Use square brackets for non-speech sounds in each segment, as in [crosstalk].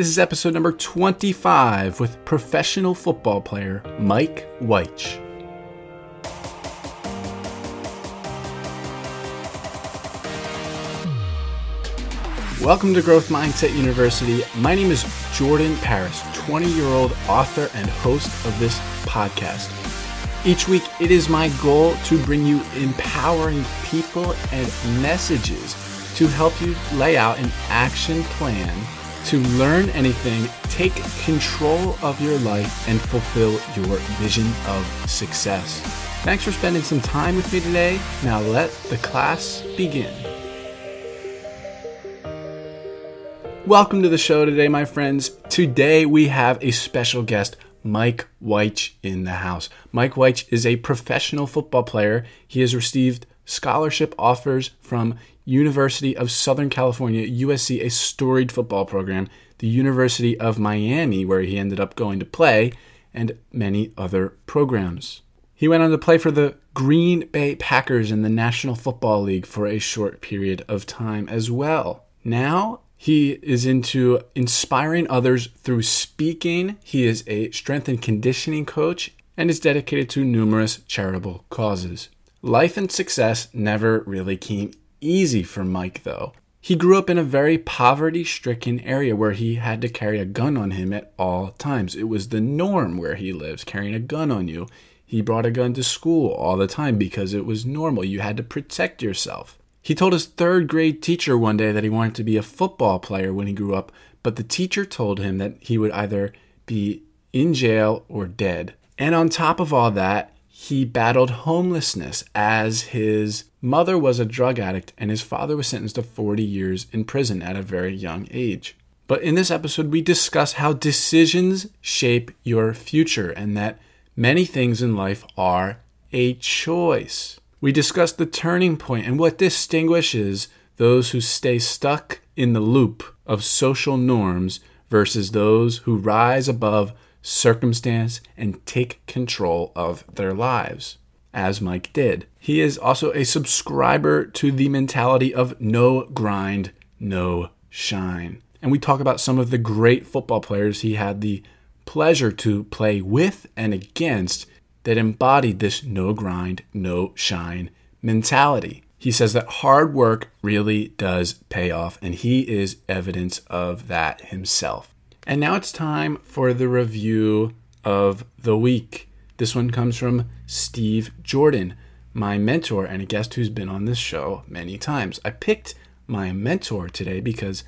This is episode number 25 with professional football player Mike Wyche. Welcome to Growth Mindset University. My name is Jordan Paris, 20 year old author and host of this podcast. Each week, it is my goal to bring you empowering people and messages to help you lay out an action plan to learn anything, take control of your life, and fulfill your vision of success. Thanks for spending some time with me today. Now let the class begin. Welcome to the show today, my friends. Today we have a special guest, Mike Wyche, in the house. Mike Wyche is a professional football player. He has received scholarship offers from University of Southern California, USC, a storied football program, the University of Miami, where he ended up going to play, and many other programs. He went on to play for the Green Bay Packers in the National Football League for a short period of time as well. Now he is into inspiring others through speaking. He is a strength and conditioning coach and is dedicated to numerous charitable causes. Life and success never really came easy for Mike, though. He grew up in a very poverty stricken area where he had to carry a gun on him at all times. It was the norm where he lives, carrying a gun on you. He brought a gun to school all the time because it was normal. You had to protect yourself. He told his third grade teacher one day that he wanted to be a football player when he grew up, but the teacher told him that he would either be in jail or dead. And on top of all that, he battled homelessness as his mother was a drug addict and his father was sentenced to 40 years in prison at a very young age. But in this episode, we discuss how decisions shape your future and that many things in life are a choice. We discuss the turning point and what distinguishes those who stay stuck in the loop of social norms versus those who rise above circumstance and take control of their lives, as Mike did. He is also a subscriber to the mentality of no grind, no shine. And we talk about some of the great football players he had the pleasure to play with and against that embodied this no grind, no shine mentality. He says that hard work really does pay off, and he is evidence of that himself. And now it's time for the review of the week. This one comes from Steve Jordan, my mentor and a guest who's been on this show many times. I picked my mentor today because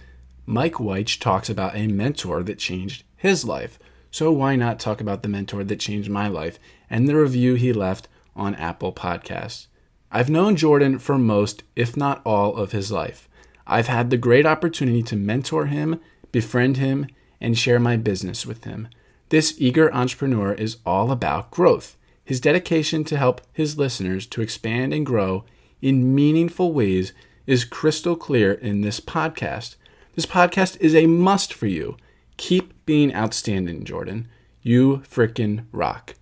Mike Wyche talks about a mentor that changed his life. So why not talk about the mentor that changed my life and the review he left on Apple Podcasts? I've known Jordan for most, if not all, of his life. I've had the great opportunity to mentor him, befriend him, and share my business with him. This eager entrepreneur is all about growth. His dedication to help his listeners to expand and grow in meaningful ways is crystal clear in this podcast. This podcast is a must for you. Keep being outstanding, Jordan. You frickin' rock.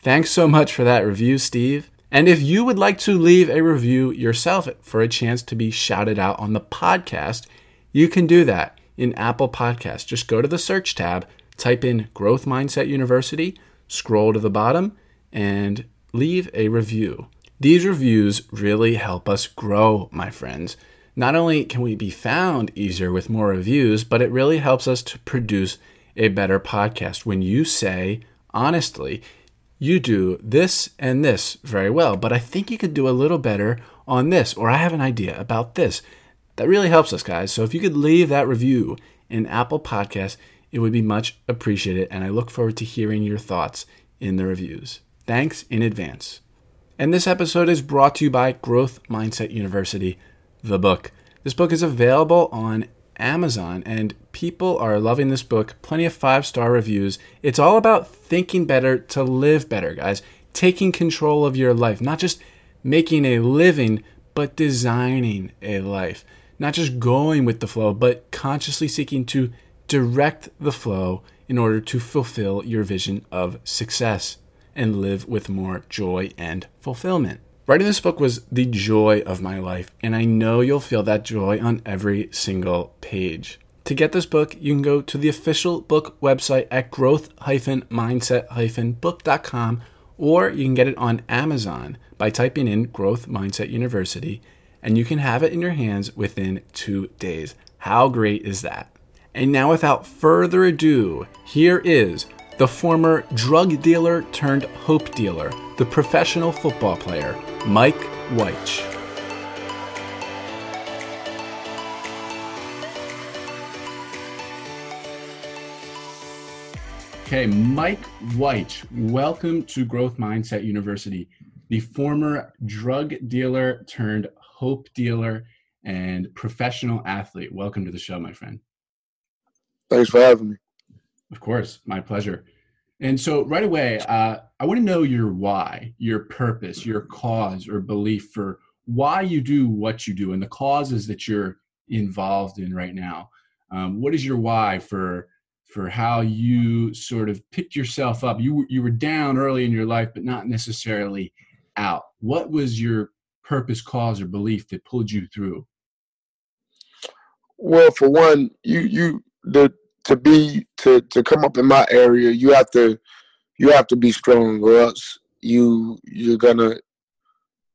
Thanks so much for that review, Steve. And if you would like to leave a review yourself for a chance to be shouted out on the podcast, you can do that in Apple Podcasts. Just go to the search tab, type in Growth Mindset University, scroll to the bottom, and leave a review. These reviews really help us grow, my friends. Not only can we be found easier with more reviews, but it really helps us to produce a better podcast. When you say, honestly, you do this and this very well, but I think you could do a little better on this, or I have an idea about this. That really helps us, guys. So if you could leave that review in Apple Podcasts, it would be much appreciated, and I look forward to hearing your thoughts in the reviews. Thanks in advance. And this episode is brought to you by Growth Mindset University, the book. This book is available on Amazon, and people are loving this book. Plenty of five star reviews. It's all about thinking better to live better, guys. Taking control of your life, not just making a living, but designing a life. Not just going with the flow, but consciously seeking to direct the flow in order to fulfill your vision of success and live with more joy and fulfillment. Writing this book was the joy of my life, and I know you'll feel that joy on every single page. To get this book, you can go to the official book website at growth-mindset-book.com or you can get it on Amazon by typing in Growth Mindset University and you can have it in your hands within two days. How great is that? And now, without further ado, here is the former drug dealer turned hope dealer, the professional football player, Mike Wyche. Okay, Mike Wyche, welcome to Growth Mindset University, the former drug dealer turned hope dealer and professional athlete. Welcome to the show, my friend. Thanks for having me. Of course, my pleasure. And so, right away, uh, I want to know your why, your purpose, your cause or belief for why you do what you do and the causes that you're involved in right now. Um, what is your why for for how you sort of picked yourself up? You you were down early in your life, but not necessarily out. What was your purpose, cause, or belief that pulled you through? Well, for one, you you the to be to to come up in my area, you have to you have to be strong, or else you you're gonna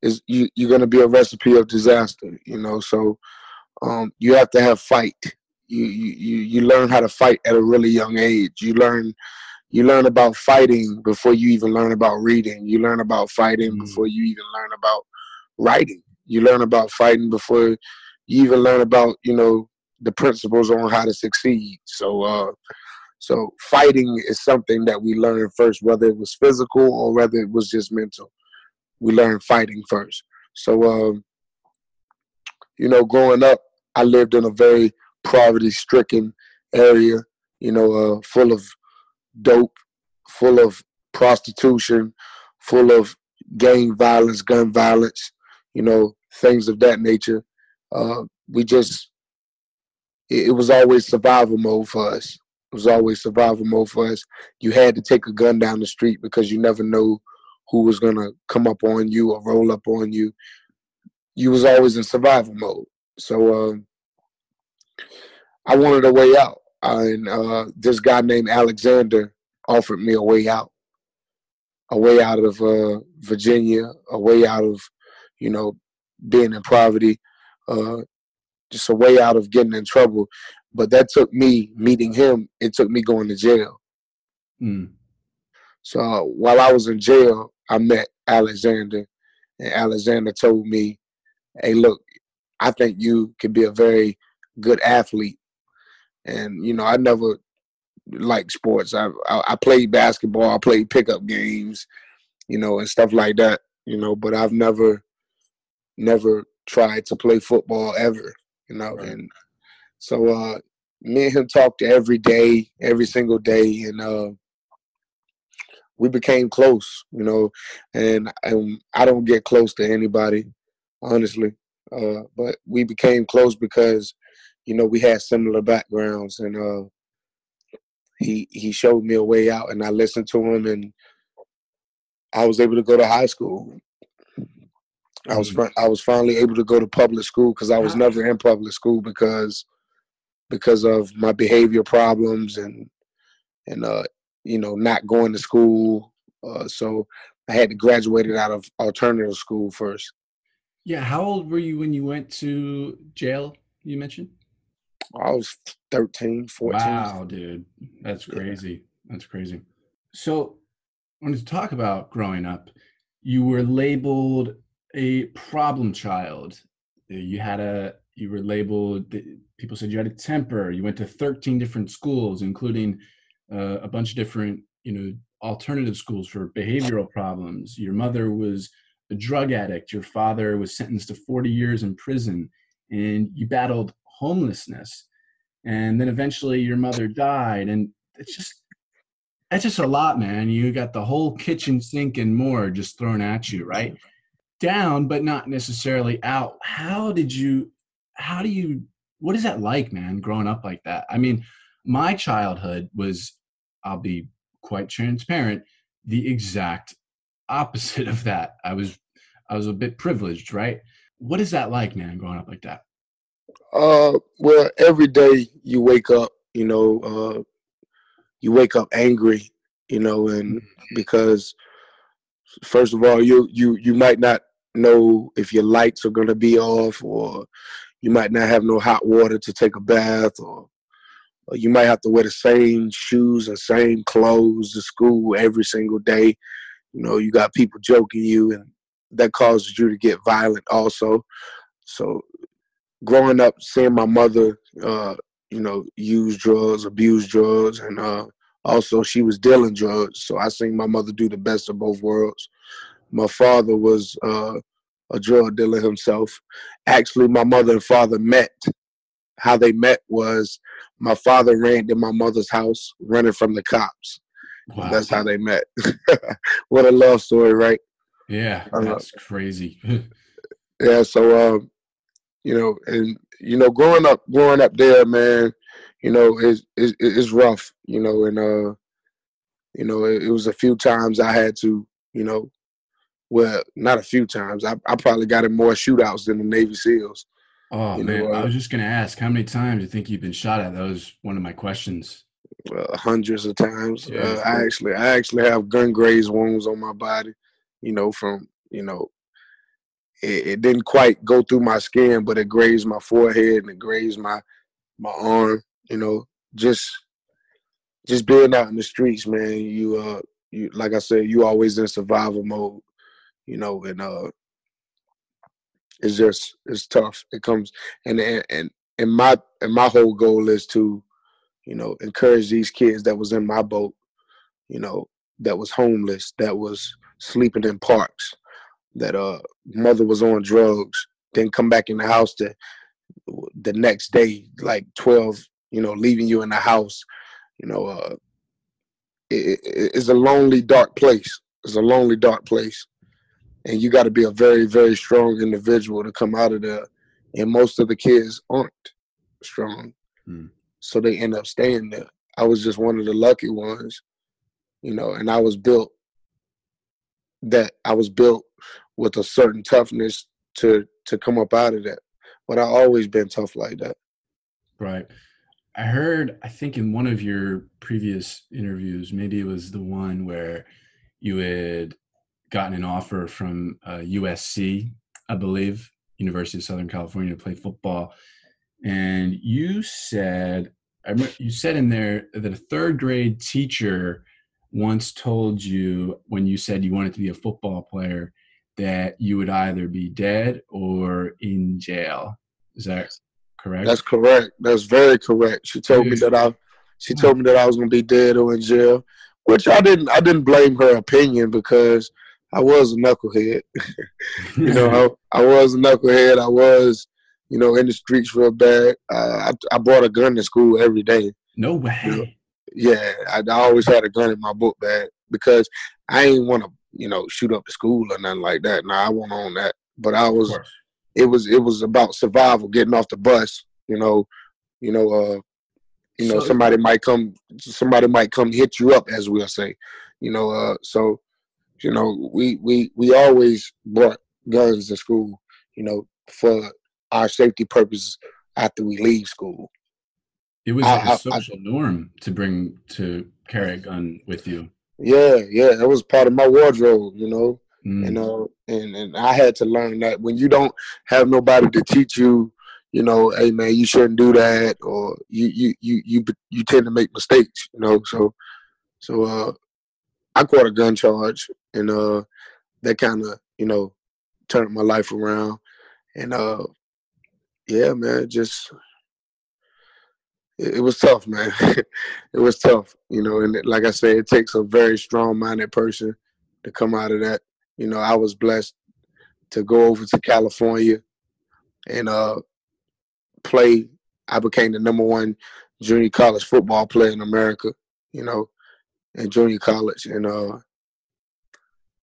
is you you're gonna be a recipe of disaster. You know, so um, you have to have fight. You, you you learn how to fight at a really young age. You learn you learn about fighting before you even learn about reading. You learn about fighting mm. before you even learn about writing. You learn about fighting before you even learn about you know the principles on how to succeed. So, uh, so fighting is something that we learn first, whether it was physical or whether it was just mental. We learn fighting first. So, um, you know, growing up, I lived in a very poverty-stricken area. You know, uh, full of dope, full of prostitution, full of gang violence, gun violence. You know, things of that nature. Uh, we just it, was always survival mode for us. It was always survival mode for us. You had to take a gun down the street because you never know who was gonna come up on you or roll up on you. You was always in survival mode. So um, I wanted a way out, and uh, this guy named Alexander offered me a way out, a way out of uh, Virginia, a way out of you know being in poverty, uh, just a way out of getting in trouble. But that took me meeting him. It took me going to jail. Mm. So uh, while I was in jail, I met Alexander, and Alexander told me, "Hey, look, I think you could be a very good athlete." And you know, I never liked sports. I, I I played basketball. I played pickup games, you know, and stuff like that. You know, but I've never, never tried to play football ever you know. Right. And so uh, me and him talked every day, every single day, and uh, we became close, you know. And, and I don't get close to anybody, honestly, uh, but we became close because, you know, we had similar backgrounds, and uh, he he showed me a way out, and I listened to him, and I was able to go to high school. I was mm. I was finally able to go to public school because I was never in public school because because of my behavior problems and and uh you know not going to school. Uh, so I had to graduate it out of alternative school first. Yeah, how old were you when you went to jail? You mentioned. I was 13, 14. Wow, dude. That's crazy. Yeah. That's crazy. So, I wanted to talk about growing up. You were labeled a problem child. You had a you were labeled. People said you had a temper. You went to 13 different schools, including uh, a bunch of different you know alternative schools for behavioral problems. Your mother was a drug addict. Your father was sentenced to 40 years in prison, and you battled homelessness. And then eventually your mother died, and it's just that's just a lot, man. You got the whole kitchen sink and more just thrown at you, right? Down but not necessarily out. How did you how do you what is that like man growing up like that? I mean my childhood was i'll be quite transparent the exact opposite of that. I was i was a bit privileged right? What is that like man growing up like that? Uh, well, every day you wake up, you know, uh, you wake up angry, you know, and mm-hmm. because first of all, you you you might not know if your lights are gonna be off, or you might not have no hot water to take a bath, or, or you might have to wear the same shoes and same clothes to school every single day. You know, you got people joking you, and that causes you to get violent also. So, growing up, seeing my mother, uh, you know, use drugs, abuse drugs, and uh, also she was dealing drugs. So I seen my mother do the best of both worlds. My father was uh, a drug dealer himself. Actually, my mother and father met. How they met was my father ran to my mother's house, running from the cops. Wow. That's how they met. [laughs] what a love story, right? Yeah, uh, that's uh, crazy. [laughs] yeah, so um, you know, and you know, growing up, growing up there, man, you know, it's it's, it's rough, you know, and uh, you know, it, it was a few times I had to, you know, well, not a few times. I, I probably got in more shootouts than the Navy SEALs. Oh you man, know, uh, I was just gonna ask, how many times you think you've been shot at? That was one of my questions. Uh, hundreds of times. Yeah. Uh, I actually, I actually have gun graze wounds on my body. You know, from you know, it, it, didn't quite go through my skin, but it grazed my forehead and it grazed my my arm. You know, just just being out in the streets, man. You uh, you like I said, you always in survival mode you know, and uh, it's just it's tough. It comes and and and my and my whole goal is to, you know, encourage these kids that was in my boat, you know, that was homeless, that was sleeping in parks, that uh mother was on drugs, then come back in the house to the next day, like twelve, you know, leaving you in the house, you know, uh, it, it, it's a lonely, dark place. It's a lonely, dark place and you got to be a very very strong individual to come out of there. And most of the kids aren't strong. Mm. so they end up staying there. I was just one of the lucky ones you know and i was built that i was built with a certain toughness to to come up out of that. But i always been tough like that. Right. I heard i think in one of your previous interviews maybe it was the one where you had gotten an offer from uh, USC, I believe, University of Southern California, to play football. And you said, you said in there that a third grade teacher once told you when you said you wanted to be a football player that you would either be dead or in jail. Is that correct? That's correct. That's very correct. She told me that I she told me that I was gonna be dead or in jail. Which I didn't I didn't blame her opinion because I was a knucklehead. [laughs] you know, I, I, was a knucklehead. I was, you know, in the streets real bad. Uh, I, I brought a gun to school every day. No way. You know? Yeah, I, I, always had a gun in my book bag because I ain't want to, you know, shoot up the school or nothing like that. Now I won't own that, but I was. It was it was about survival, getting off the bus. You know, you know, uh, you know, so, somebody might come, somebody might come hit you up, as we'll say. You know, uh, so you know, we we we always brought guns to school, you know, for our safety purposes after we leave school. It was like I, a social I, norm to bring to carry a gun with you. Yeah, yeah, that was part of my wardrobe, you know. Mm. And uh, and and I had to learn that when you don't have nobody to teach you, you know, hey man, you shouldn't do that, or you you you you you tend to make mistakes, you know. So so uh, I caught a gun charge, and uh, that kind of you know turned my life around. And uh, yeah, man, just it, it was tough, man. [laughs] it was tough, you know. And like I said, it takes a very strong-minded person to come out of that. You know, I was blessed to go over to California and uh, play. I became the number one junior college football player in America. You know, in junior college, and uh,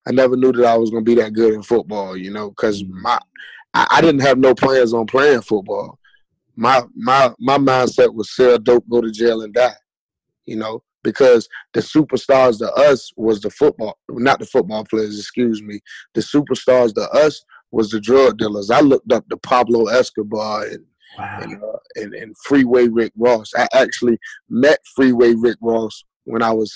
I never knew that I was gonna be that good in football. You know, because mm-hmm. my I, I, didn't have no plans on playing football. My my my mindset was sell dope, go to jail, and die. You know, because the superstars to us was the football, not the football players. Excuse me. The superstars to us was the drug dealers. I looked up to Pablo Escobar and wow. and, uh, and, and Freeway Rick Ross. I actually met Freeway Rick Ross when I was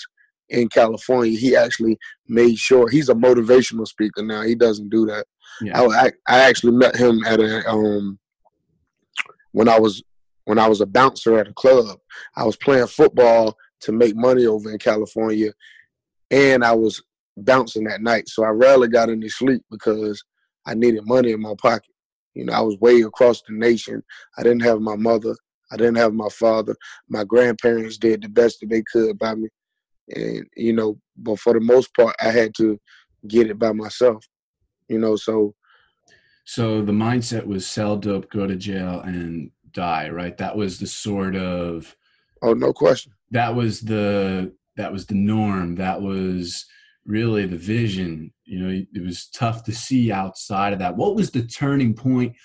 in California. He actually made sure he's a motivational speaker now. He doesn't do that. Yeah. I, I actually met him at a um when I was when I was a bouncer at a club. I was playing football to make money over in California, and I was bouncing that night. So I rarely got any sleep because I needed money in my pocket. You know, I was way across the nation. I didn't have my mother. I didn't have my father. My grandparents did the best that they could by me. And, you know, but for the most part, I had to get it by myself. You know, so. So the mindset was sell dope, go to jail, and die, right? That was the sort of. Oh, no question. That was the that was the norm. That was really the vision. You know, it was tough to see outside of that. What was the turning point?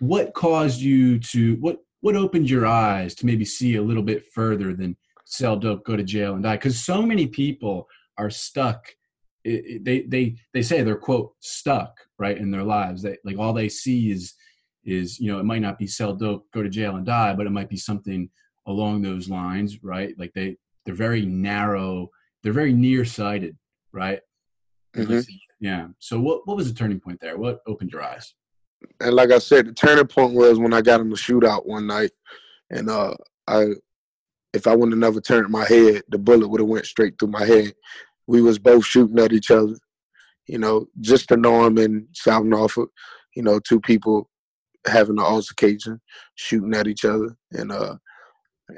What caused you to what what opened your eyes to maybe see a little bit further than sell dope, go to jail, and die? Because so many people are stuck. It, it, they they they say they're quote stuck right in their lives. They like all they see is is you know it might not be sell dope, go to jail and die, but it might be something along those lines, right? Like they they're very narrow, they're very nearsighted right? Mm-hmm. Yeah. So what what was the turning point there? What opened your eyes? And like I said, the turning point was when I got in the shootout one night, and uh, I, if I wouldn't have never turned my head, the bullet would have went straight through my head. We was both shooting at each other, you know, just the norm in South Norfolk, you know, two people having an altercation, shooting at each other, and uh,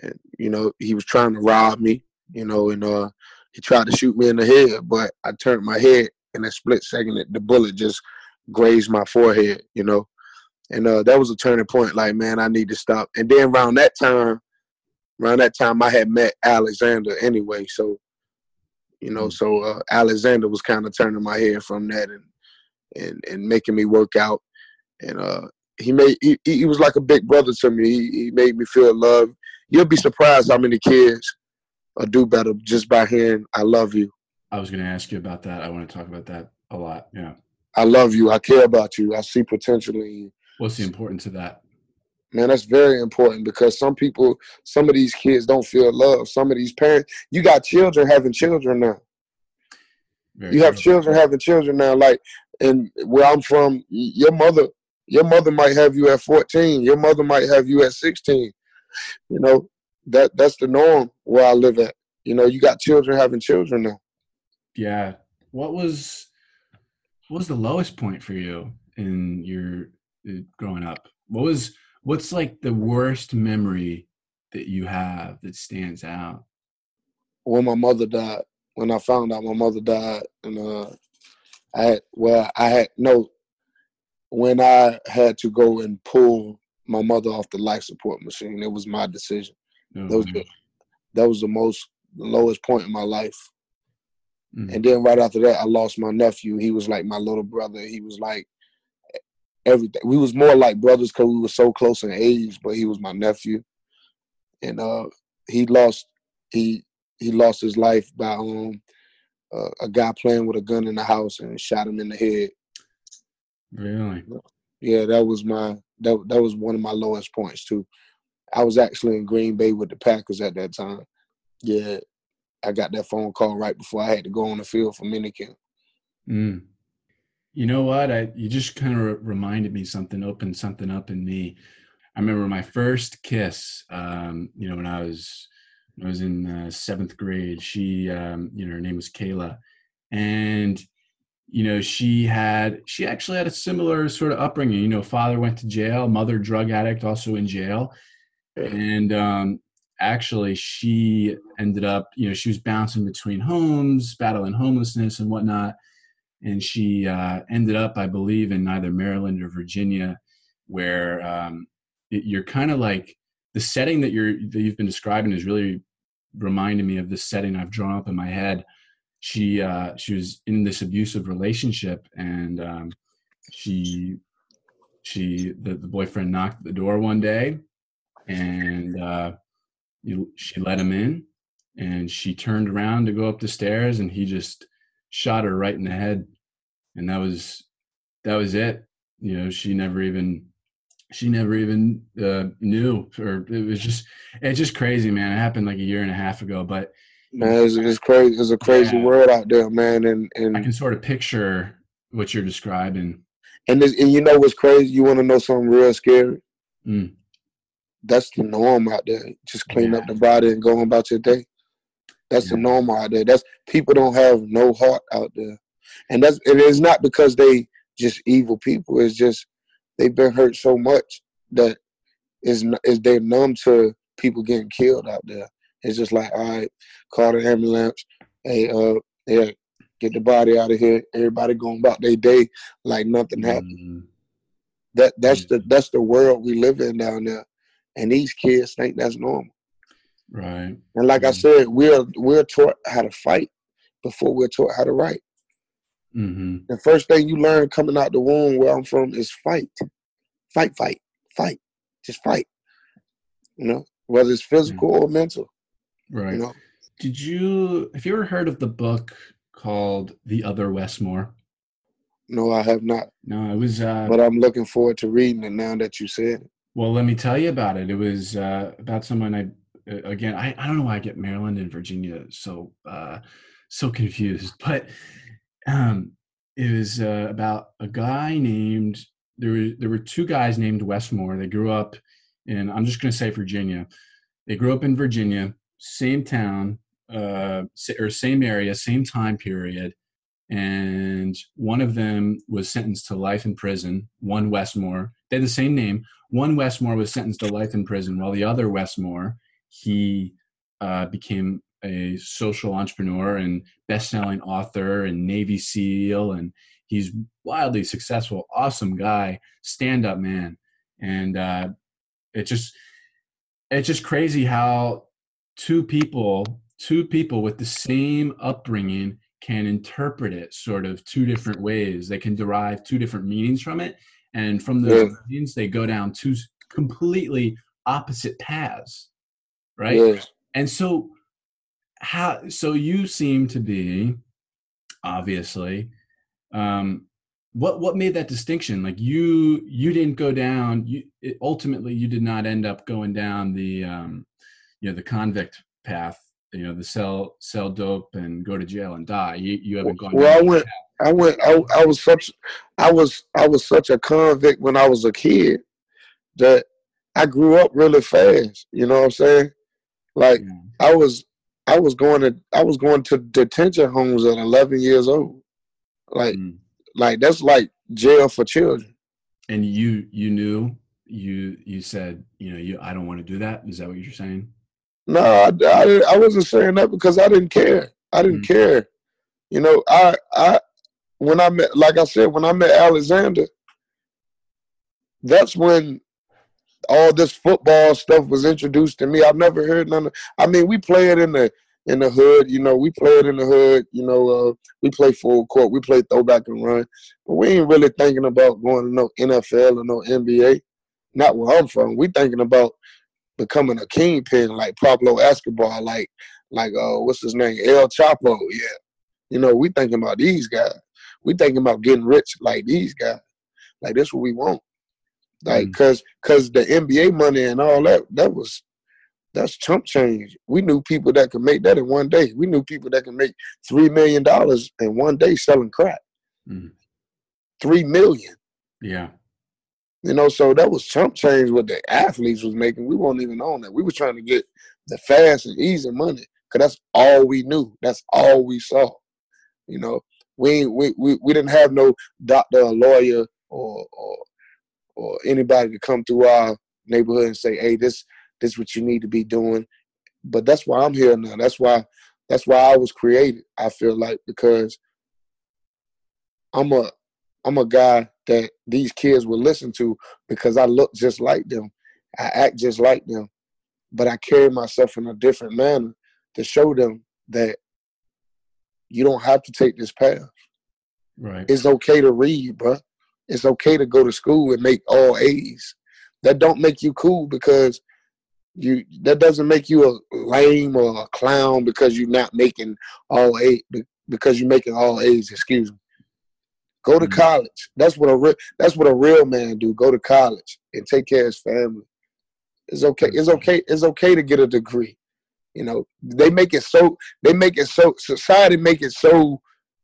and you know, he was trying to rob me, you know, and uh, he tried to shoot me in the head, but I turned my head in a split second. The bullet just grazed my forehead, you know. And uh, that was a turning point. Like, man, I need to stop. And then around that time, around that time, I had met Alexander anyway. So, you know, so uh, Alexander was kind of turning my head from that and and and making me work out. And uh, he made he, he was like a big brother to me. He, he made me feel love. You'll be surprised how many kids or do better just by hearing "I love you." I was going to ask you about that. I want to talk about that a lot. Yeah. I love you. I care about you. I see potential in you. What's the importance of that? Man, that's very important because some people, some of these kids don't feel love. Some of these parents, you got children having children now. Very you have children having children now. Like, and where I'm from, your mother, your mother might have you at 14. Your mother might have you at 16. You know, that that's the norm where I live at. You know, you got children having children now. Yeah. What was what was the lowest point for you in your uh, growing up? What was what's like the worst memory that you have that stands out? When my mother died. When I found out my mother died, and uh, I had well, I had no. When I had to go and pull my mother off the life support machine, it was my decision. Mm-hmm. That was the, that was the most the lowest point in my life. Mm-hmm. And then right after that, I lost my nephew. He was like my little brother. He was like everything. We was more like brothers because we were so close in age. But he was my nephew, and uh, he lost he he lost his life by um uh, a guy playing with a gun in the house and shot him in the head. Really? Yeah, that was my that that was one of my lowest points too. I was actually in Green Bay with the Packers at that time. Yeah, I got that phone call right before I had to go on the field for minicamp. Mm. You know what? I you just kind of reminded me something, opened something up in me. I remember my first kiss. Um, you know, when I was when I was in uh, seventh grade. She, um, you know, her name was Kayla, and you know she had she actually had a similar sort of upbringing. You know, father went to jail, mother drug addict, also in jail, and um, actually she ended up you know she was bouncing between homes battling homelessness and whatnot and she uh, ended up i believe in either maryland or virginia where um, it, you're kind of like the setting that you're that you've been describing is really reminding me of the setting i've drawn up in my head. She uh, she was in this abusive relationship and um, she she the, the boyfriend knocked the door one day and uh, she let him in and she turned around to go up the stairs and he just shot her right in the head and that was that was it you know she never even she never even uh, knew, or it was just it's just crazy, man. It happened like a year and a half ago, but man, it's, it's crazy. It's a crazy yeah. world out there, man. And and I can sort of picture what you're describing. And this, and you know what's crazy? You want to know something real scary? Mm. That's the norm out there. Just clean yeah. up the body and go about your day. That's yeah. the norm out there. That's people don't have no heart out there, and that's it is not because they just evil people. It's just they've been hurt so much that is is they're numb to people getting killed out there. It's just like, all right, call the ambulance. Hey, uh, yeah, get the body out of here. Everybody going about their day like nothing happened. Mm-hmm. That that's mm-hmm. the that's the world we live in down there, and these kids think that's normal. Right. And like mm-hmm. I said, we're we're taught how to fight before we're taught how to write. Mm-hmm. The first thing you learn coming out the womb where I'm from is fight, fight, fight, fight, just fight. You know, whether it's physical or mental. Right. You know? Did you have you ever heard of the book called The Other Wes Moore? No, I have not. No, it was. Uh, but I'm looking forward to reading it now that you said it. Well, let me tell you about it. It was uh, about someone I again I, I don't know why I get Maryland and Virginia so uh, so confused, [laughs] but um, it was uh, about a guy named there were there were two guys named Wes Moore. They grew up in I'm just going to say Virginia. They grew up in Virginia, same town, uh, or same area, same time period, and one of them was sentenced to life in prison. One Wes Moore, they had the same name. One Wes Moore was sentenced to life in prison, while the other Wes Moore, he uh, became a social entrepreneur and best-selling author and Navy SEAL, and he's wildly successful, awesome guy, stand-up man, and uh, it just it's just crazy how two people two people with the same upbringing can interpret it sort of two different ways. They can derive two different meanings from it and from those yeah. meanings they go down two completely opposite paths right? Yeah. and so how so you seem to be obviously um what what made that distinction? Like you you didn't go down you it, ultimately you did not end up going down the um you know the convict path you know the sell sell dope and go to jail and die. You you haven't gone well i went i went I, I was such i was i was such a convict when i was a kid that i grew up really fast you know what i'm saying like i was I was going to I was going to detention homes at 11 years old. Like mm. like that's like jail for children. And you you knew you you said you know you I don't want to do that. Is that what you're saying? No, I, I, I wasn't saying that because I didn't care. I didn't mm. care. You know, I I when I met like I said when I met Alexander, that's when all this football stuff was introduced to me. I've never heard none of. I mean, we play it in the in the hood. You know, we play it in the hood. You know, uh, we play full court. We play throwback and run, but we ain't really thinking about going to no NFL or no NBA. Not where I'm from. We thinking about becoming a kingpin like Pablo Escobar, like like uh, what's his name, El Chapo. Yeah, you know, we thinking about these guys. We thinking about getting rich like these guys. Like that's what we want. Like, mm. cause, cause the NBA money and all that, that was, that's chump change. We knew people that could make that in one day. We knew people that could make three million dollars in one day selling crack. Mm. Three million. Yeah. You know, so that was chump change what the athletes was making. We weren't even on that. We were trying to get the fast and easy money because that's all we knew. That's all we saw. You know, we we we, we didn't have no doctor or lawyer or, or or anybody to come through our neighborhood and say, "Hey, this this is what you need to be doing." But that's why I'm here now. That's why that's why I was created. I feel like because I'm a I'm a guy that these kids will listen to because I look just like them, I act just like them, but I carry myself in a different manner to show them that you don't have to take this path. Right. It's okay to read, bro it's okay to go to school and make all A's. That don't make you cool because you that doesn't make you a lame or a clown because you're not making all A because you're making all A's, excuse me. Go to mm-hmm. college. That's what a real that's what a real man do. Go to college. and take care of his family. It's okay. It's okay. It's okay to get a degree. You know, they make it so they make it so society make it so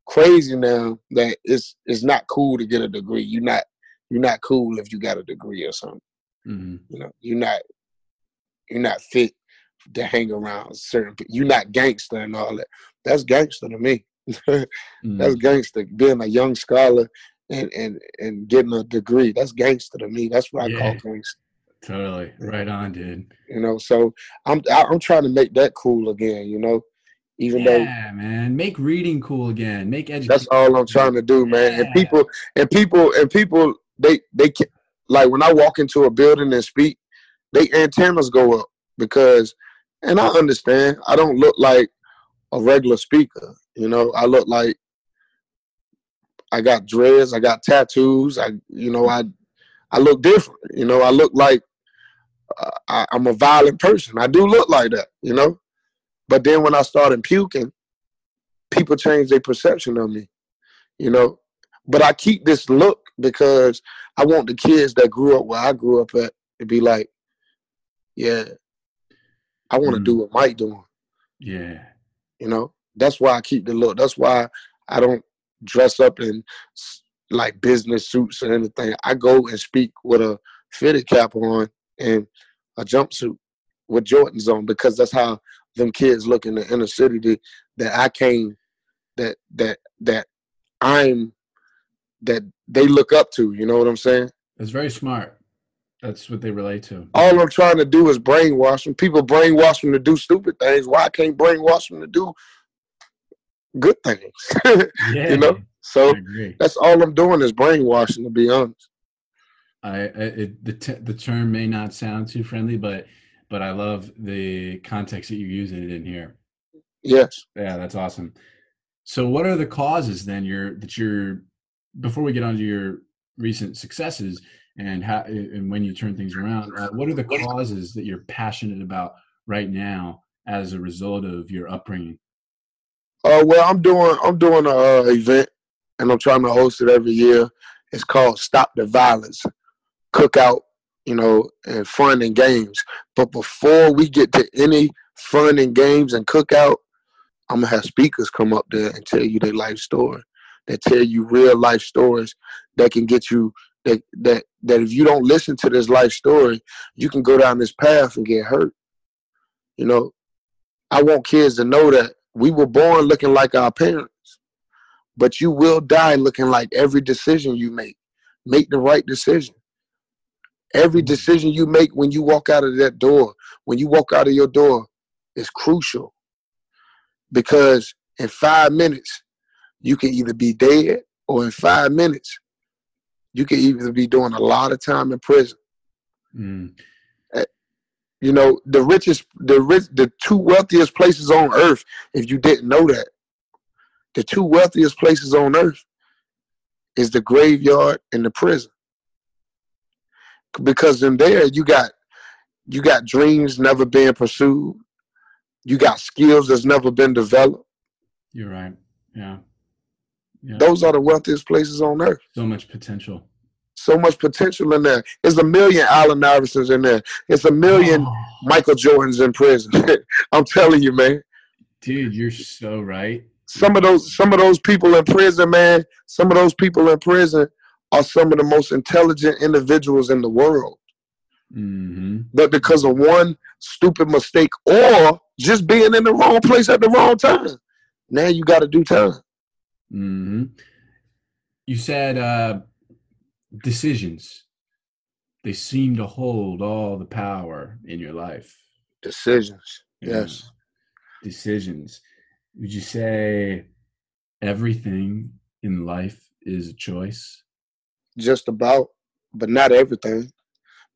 crazy now that it's it's not cool to get a degree. You're not you're not cool if you got a degree or something. Mm-hmm. You know, you're not you're not fit to hang around certain. You're not gangster and all that. That's gangster to me. [laughs] mm-hmm. That's gangster. Being a young scholar and and and getting a degree. That's gangster to me. That's what I yeah. call gangster. Totally right on, dude. You know, so I'm I'm trying to make that cool again. You know, even yeah, though man, make reading cool again. Make education. That's all I'm trying to do, man. Yeah. And people and people and people they they can, like when I walk into a building and speak, they antennas go up because, and I understand. I don't look like a regular speaker. You know, I look like I got dreads, I got tattoos. I, you know, I, I look different. You know, I look like uh, I, I'm a violent person. I do look like that. You know, but then when I started puking, people changed their perception of me. You know, but I keep this look because I want the kids that grew up where I grew up at to be like, yeah, I want to mm. do what Mike doing. Yeah. You know, that's why I keep the look. That's why I don't dress up in like business suits or anything. I go and speak with a fitted cap on and a jumpsuit with Jordans on because that's how them kids look in the inner city that, that I came that that that I'm that they look up to. You know what I'm saying? It's very smart. That's what they relate to. All I'm trying to do is brainwash them. People brainwash them to do stupid things. Why I can't brainwash them to do good things? yeah, [laughs] you know. So that's all I'm doing is brainwashing. To be honest. I, it, the t- the term may not sound too friendly, but but I love the context that you're using it in here. Yes. Yeah, that's awesome. So, what are the causes then? You're that you're before we get on to your recent successes and how and when you turn things around, uh, what are the causes that you're passionate about right now as a result of your upbringing? Uh, well, I'm doing I'm doing a uh, event, and I'm trying to host it every year. It's called Stop the Violence Cookout, you know, and fun and games. But before we get to any fun and games and cookout, I'm gonna have speakers come up there and tell you their life story that tell you real life stories that can get you that that that if you don't listen to this life story, you can go down this path and get hurt. You know, I want kids to know that we were born looking like our parents, but you will die looking like every decision you make. Make the right decision. Every decision you make when you walk out of that door, when you walk out of your door, is crucial. Because in five minutes, you can either be dead or in five minutes, you can either be doing a lot of time in prison. Mm. You know, the richest, the rich, the two wealthiest places on earth, if you didn't know that, the two wealthiest places on earth is the graveyard and the prison. Because in there you got you got dreams never being pursued. You got skills that's never been developed. You're right. Yeah. Yeah. Those are the wealthiest places on earth. So much potential. So much potential in there. There's a million Allen Iversons in there. It's a million oh. Michael Jordans in prison. [laughs] I'm telling you, man. Dude, you're so right. Some of those, some of those people in prison, man. Some of those people in prison are some of the most intelligent individuals in the world. Mm-hmm. But because of one stupid mistake or just being in the wrong place at the wrong time, now you got to do time. Mm-hmm. You said uh, decisions. They seem to hold all the power in your life. Decisions. Yes. Decisions. Would you say everything in life is a choice? Just about, but not everything.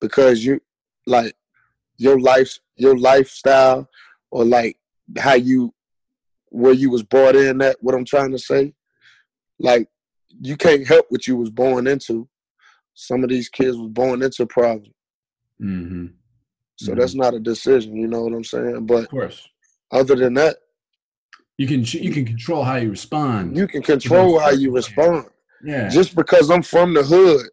Because you like your life your lifestyle or like how you where you was brought in That what I'm trying to say like you can't help what you was born into. Some of these kids was born into problem. Mm-hmm. So mm-hmm. that's not a decision, you know what I'm saying? But of course, other than that, you can you can control how you respond. You can control how you respond. Just because I'm from the hood,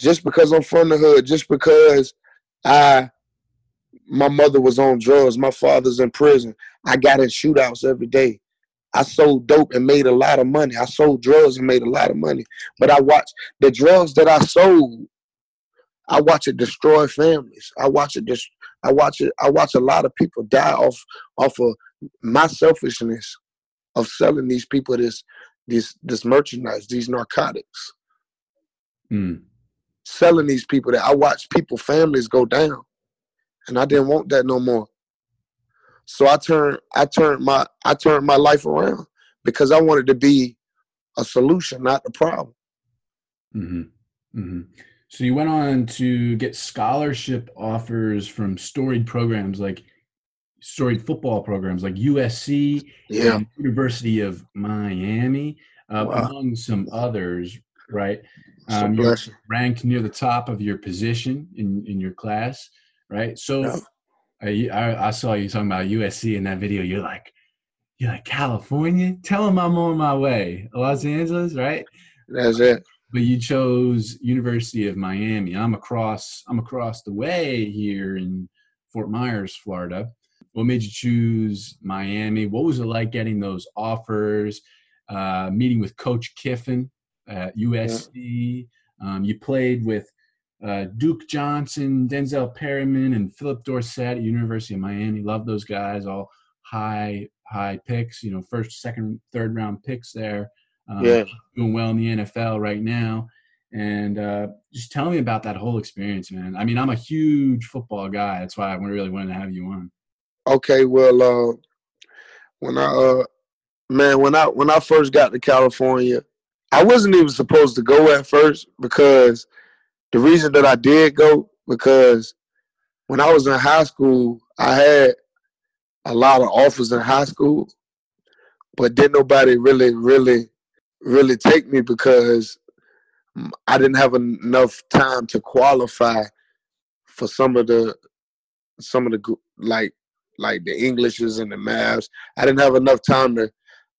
just because I'm from the hood, just because I my mother was on drugs, my father's in prison. I got in shootouts every day. I sold dope and made a lot of money. I sold drugs and made a lot of money. But I watched the drugs that I sold. I watch it destroy families. I watch it. just I watch it. I watch a lot of people die off off of my selfishness of selling these people this this this merchandise, these narcotics. Mm. Selling these people that I watch people families go down, and I didn't want that no more. So I turned I turned my I turned my life around because I wanted to be a solution, not the problem. Mm-hmm. Mm-hmm. So you went on to get scholarship offers from storied programs like storied football programs like USC Yeah, University of Miami, uh, Wow. among some others. Right, um, you're ranked near the top of your position in in your class. Right, so Yeah. I, I I saw you talking about USC in that video. You're like, you're like California. Tell them I'm on my way. Los Angeles, right? That's it. but you chose University of Miami. I'm across I'm across the way here in Fort Myers, Florida. What made you choose Miami? What was it like getting those offers? Uh, meeting with Coach Kiffin at USC. Um, you played with uh, Duke Johnson, Denzel Perryman, and Phillip Dorsett at University of Miami. Love those guys. All high high picks. You know, first, second, third round picks there. Um, Yeah. doing well in the NFL right now. And uh, just tell me about that whole experience, man. I mean, I'm a huge football guy. That's why I really wanted to have you on. Okay, well, uh, when I uh, man, when I when I first got to California, I wasn't even supposed to go at first because the reason that I did go because when I was in high school, I had a lot of offers in high school, but didn't nobody really, really, really take me because I didn't have enough time to qualify for some of the some of the like like the Englishes and the maths. I didn't have enough time to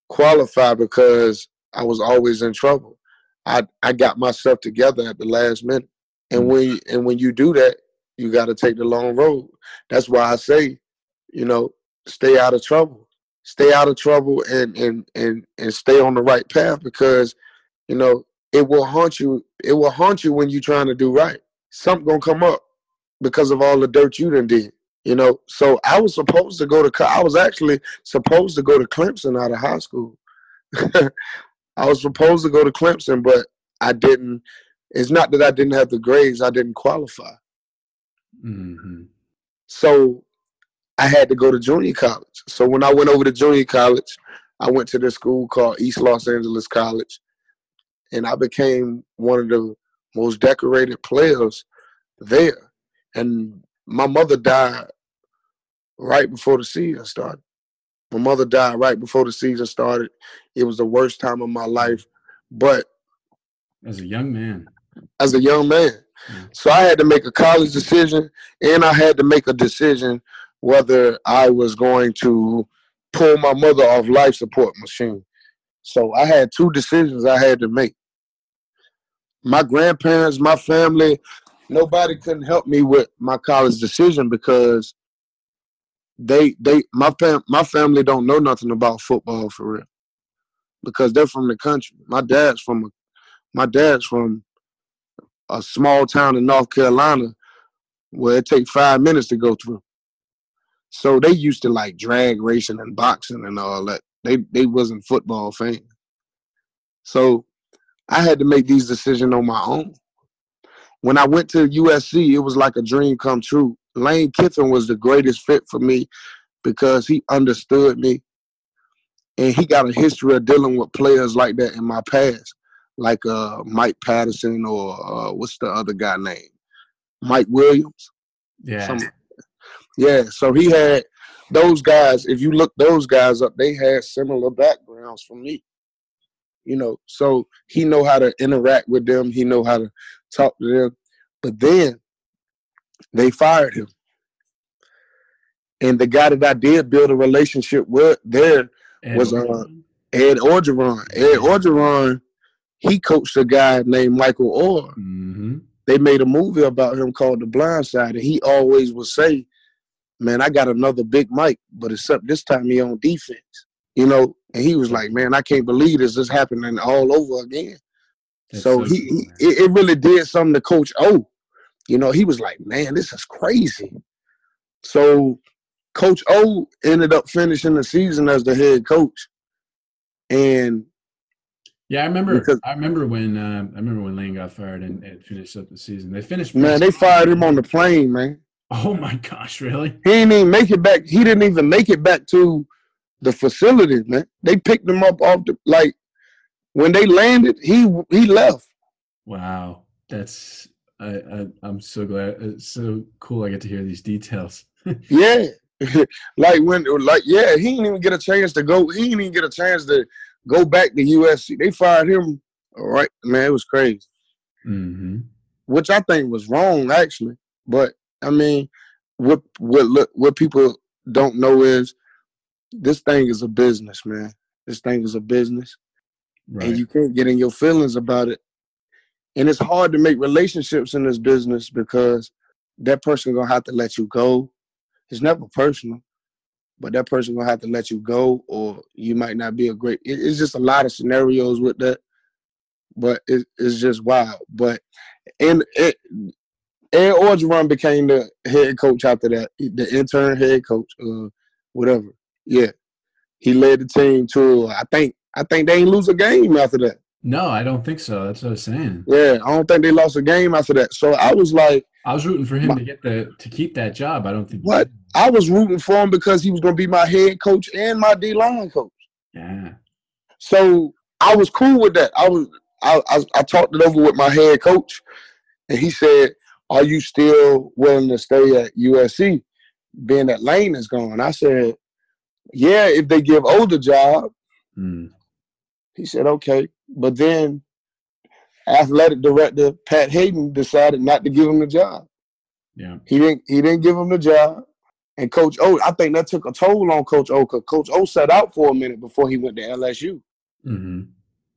qualify because I was always in trouble. I I got myself together at the last minute, and when and when you do that, you got to take the long road. That's why I say, you know, stay out of trouble, stay out of trouble, and and and and stay on the right path because, you know, it will haunt you. It will haunt you when you're trying to do right. Something gonna come up because of all the dirt you done did. You know, so I was supposed to go to. I was actually supposed to go to Clemson out of high school. [laughs] I was supposed to go to Clemson, but I didn't. It's not that I didn't have the grades; I didn't qualify. Mm-hmm. So I had to go to junior college. So when I went over to junior college, I went to this school called East Los Angeles College, and I became one of the most decorated players there. And my mother died right before the season started. My mother died right before the season started. It was the worst time of my life. But As a young man. as a young man. Mm. So I had to make a college decision and I had to make a decision whether I was going to pull my mother off life support machine. So I had two decisions I had to make. My grandparents, my family, nobody couldn't help me with my college decision because they they my fam my family don't know nothing about football for real. Because they're from the country. My dad's from a, my dad's from a small town in North Carolina where it takes five minutes to go through. So they used to like drag racing and boxing and all that. They they wasn't football fans. So I had to make these decisions on my own. When I went to USC, it was like a dream come true. Lane Kiffin was the greatest fit for me because he understood me and he got a history of dealing with players like that in my past like uh Mike Patterson or uh, what's the other guy name? Mike Williams. Yeah. Yeah, so he had those guys. If you look those guys up, they had similar backgrounds from me. You know, so he know how to interact with them. He know how to talk to them. But then they fired him, and the guy that I did build a relationship with there Ed was, uh, Ed Orgeron. Ed Orgeron, he coached a guy named Michael Oher Mhm. they made a movie about him called The Blind Side, and he always would say, "Man, I got another Big Mike, but except this time he on defense." You know, and he was like, "Man, I can't believe this is happening all over again." So cool, he, he it, really did something to Coach O. You know, he was like, "Man, this is crazy." So Coach O ended up finishing the season as the head coach, and yeah, I remember. because- I remember when uh, I remember when Lane got fired and it finished up the season. They finished. man, they fired him on the plane, man. Oh my gosh, really? He didn't even make it back. He didn't even make it back to the facility, man. They picked him up off the like when they landed. He he left. Wow, that's I, I I'm so glad. It's so cool. I get to hear these details. [laughs] Yeah, [laughs] like when like yeah, he didn't even get a chance to go. He didn't even get a chance to go back to USC. They fired him. All right, man, it was crazy. hmm which I think was wrong actually. But I mean, what what look what people don't know is this thing is a business, man. This thing is a business, Right. and you can't get in your feelings about it. And it's hard to make relationships in this business because that person gonna have to let you go. It's never personal, but that person gonna have to let you go, or you might not be a great. it's just a lot of scenarios with that, but it, it's just wild. But and it, Ed Orgeron became the head coach after that, the intern head coach, uh, whatever. Yeah, he led the team to. I think I think they ain't lose a game after that. no, I don't think so. That's what I was saying. Yeah, I don't think they lost a game after that. So I was like, I was rooting for him My- to get the to keep that job. I don't think. What? I was rooting for him because he was going to be my head coach and my D line coach. Yeah. So I was cool with that. I was I, I I talked it over with my head coach, and he said, "Are you still willing to stay at USC, being that Lane is gone?" I said, "Yeah, if they give O the job." Mm. He said, "Okay," but then athletic director Pat Haden decided not to give him the job. Yeah. He didn't. He didn't give him the job. And Coach O, I think that took a toll on Coach O. Cause Coach O sat out for a minute before he went to LSU. hmm